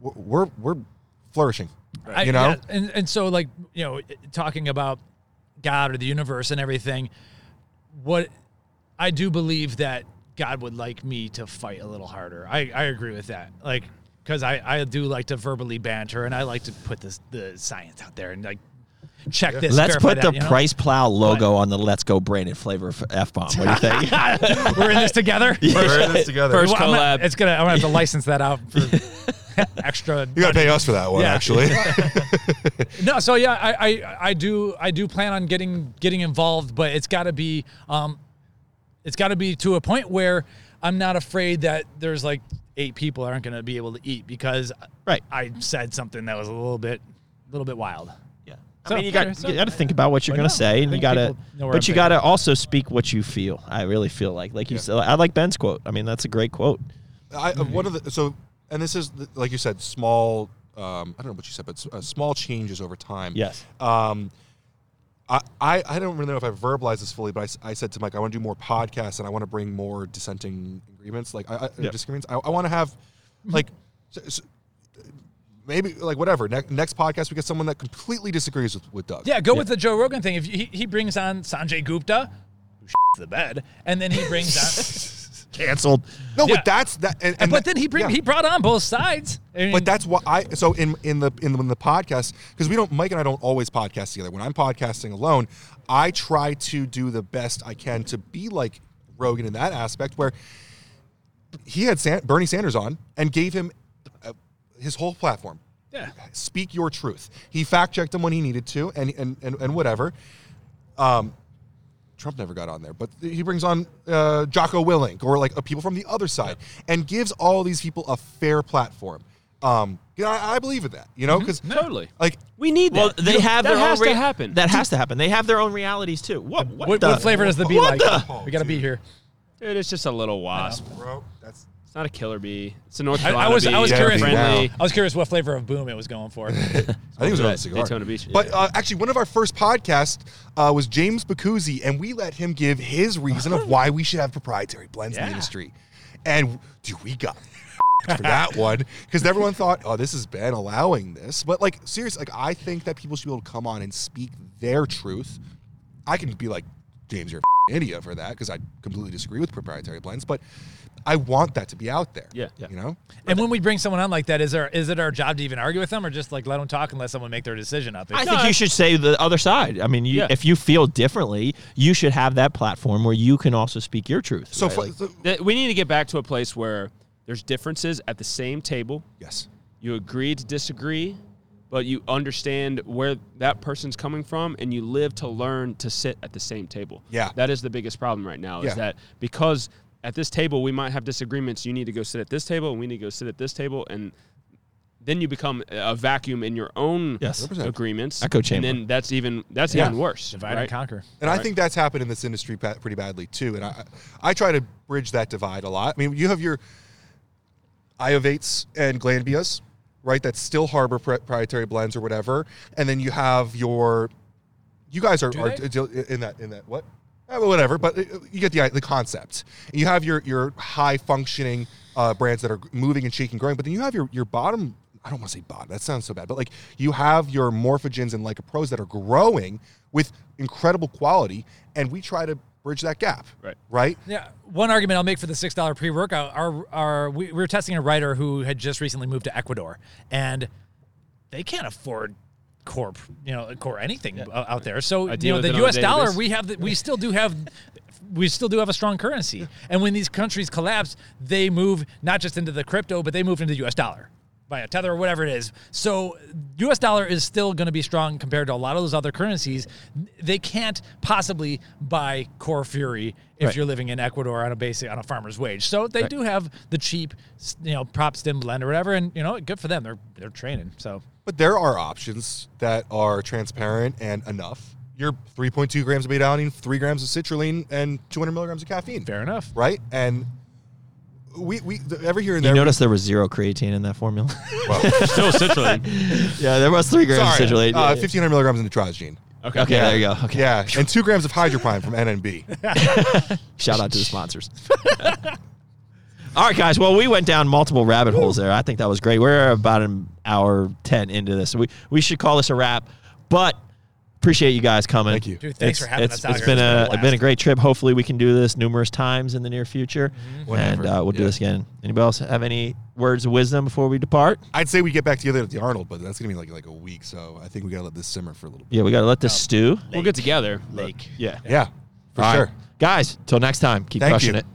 we're we're, flourishing. I- you know, yeah, and and so like you know, talking about God or the universe and everything, what I do believe that God would like me to fight a little harder. I I agree with that. Like because I I do like to verbally banter and I like to put this the science out there and like check this. Let's put that, the you know? Price Plow logo on the Let's Go branded flavor F bomb. What do you think? We're in this together. we're in this together. First Well, I'm gonna- collab. it's gonna. I'm gonna have to license that out for extra. you got to pay us for that one, Yeah. actually. No, so yeah, I, I I do I do plan on getting getting involved, but it's got to be um, it's got to be to a point where I'm not afraid that there's like eight people aren't going to be able to eat because Right. I said something that was a little bit a little bit wild. Yeah. So, I mean, you got so- you got to think about what you're But going no, to say, and you got to, know but I'm you got to also speak what you feel. I really feel like, like you said, I like Ben's quote. I mean, that's a great quote. I, uh, one of the so, and this is like you said, small. Um, I don't know what you said, but uh, small changes over time. Yes. Um, I, I I don't really know if I verbalized this fully, but I, I said to Mike, I want to do more podcasts and I want to bring more dissenting agreements, like I, I, Yep. disagreements. I, I want to have like. s- s- Maybe like whatever. Ne- next podcast, we get someone that completely disagrees with, with Doug. Yeah, go with the Joe Rogan thing. If he, he brings on Sanjay Gupta, who the bed, and then he brings on, Canceled. No, Yeah. but that's that. And, and but that- then he bring yeah. he brought on both sides. I mean, But that's what I so in in the in the, in the podcast because we don't Mike and I don't always podcast together. When I'm podcasting alone, I try to do the best I can to be like Rogan in that aspect where he had San, Bernie Sanders on and gave him uh, his whole platform. yeah. Speak your truth. He fact checked him when he needed to, and and and, and whatever. Um, Trump never got on there, but he brings on uh, Jocko Willink or like uh, people from the other side and gives all these people a fair platform. Um, you know, I, I believe in that, you know, because Totally. like We need that. Well, they You know, have that their has own to rea- happen. That has to happen. They have their own realities too. What? What, What, the- what flavor does the bee what like? the- We got to be here. Dude, it's just a little wasp. bro, that's It's not a killer bee. It's a North Carolina I was bee. I was Yeah, curious. friendly. I was curious what flavor of boom it was going for. I think it was Right, on a cigar. Daytona Beach. But Yeah. uh, actually, one of our first podcasts uh, was James Bacuzzi, and we let him give his reason of why we should have proprietary blends in the Yeah. industry. And do we got for that one because everyone thought, "Oh, this is Ben allowing this." But like, seriously, like I think that people should be able to come on and speak their truth. I can be like, James, you're a idiot for that because I completely disagree with proprietary blends, but I want that to be out there. Yeah. you know. and when we bring someone on like that, is there is it our job to even argue with them, or just like let them talk and let someone make their decision up? I It's- think you should say the other side. I mean, you, Yeah. if you feel differently, you should have that platform where you can also speak your truth. So, right? for, Like- so- Th- we need to get back to a place where there's differences at the same table. yes, You agree to disagree, but you understand where that person's coming from and you live to learn to sit at the same table. Yeah. That is the biggest problem right now Yeah. is that because at this table we might have disagreements, you need to go sit at this table and we need to go sit at this table and then you become a vacuum in your own Yes. agreements. Echo chamber. And then that's even that's Yeah. even worse. divide right? and conquer. And I think that's happened in this industry pretty badly too. And I, I try to bridge that divide a lot. I mean, you have your Iovates and Glanbias, right? That still harbor proprietary blends or whatever, and then you have your, you guys are, are in that in that what, Eh, well, whatever. But uh, you get the the concept. You have your your high functioning uh, brands that are moving and shaking, growing. But then you have your your bottom. I don't want to say bottom. That sounds so bad. But like you have your morphogens and lycopros that are growing with incredible quality, and we try to bridge that gap. Right. Right. Yeah, one argument I'll make for the six dollar pre workout. Our our we, we were testing a writer who had just recently moved to Ecuador, and they can't afford core you know core anything o- out there. So you know the it on a U.S. dollar we have the, we still do have. We still do have a strong currency, and when these countries collapse, they move not just into the crypto, but they move into the U.S. dollar via tether or whatever it is. So U.S. dollar is still going to be strong compared to a lot of those other currencies. They can't possibly buy core fury if Right. you're living in Ecuador on a basic on a farmer's wage. So they do have the cheap, you know, prop stim blend or whatever, and you know, good for them. They're they're training. So But there are options that are transparent and enough. You're 3.2 grams of beta alanine, three grams of citrulline, and 200 milligrams of caffeine. fair enough. right? And we we th- every here and there. You there. notice there was zero creatine in that formula. well, Still citrulate. yeah, there was three grams sorry, of citrulate. uh, 1500 milligrams in Nitrosigine. Okay. Okay, Yeah. there you go. Okay. Yeah, and two grams of hydroprime from NNB. Shout out to the sponsors. All right, guys. Well, we went down multiple rabbit holes there. I think that was great. We're about an hour ten into this. We we should call this a wrap. But appreciate you guys coming. Thank you. Dude, thanks It's- for having it's, us out It's here. been It's a, been a it's been a great trip. Hopefully, we can do this numerous times in the near future, and uh, we'll do this again. Anybody else have any words of wisdom before we depart? I'd say we get back together at the Arnold, but that's gonna be like like a week. So I think we gotta let this simmer for a little bit. Yeah, we got to let this stew. We'll get together. Lake. Yeah. Yeah, for All right. sure. Guys, till next time, keep Thank crushing you. it.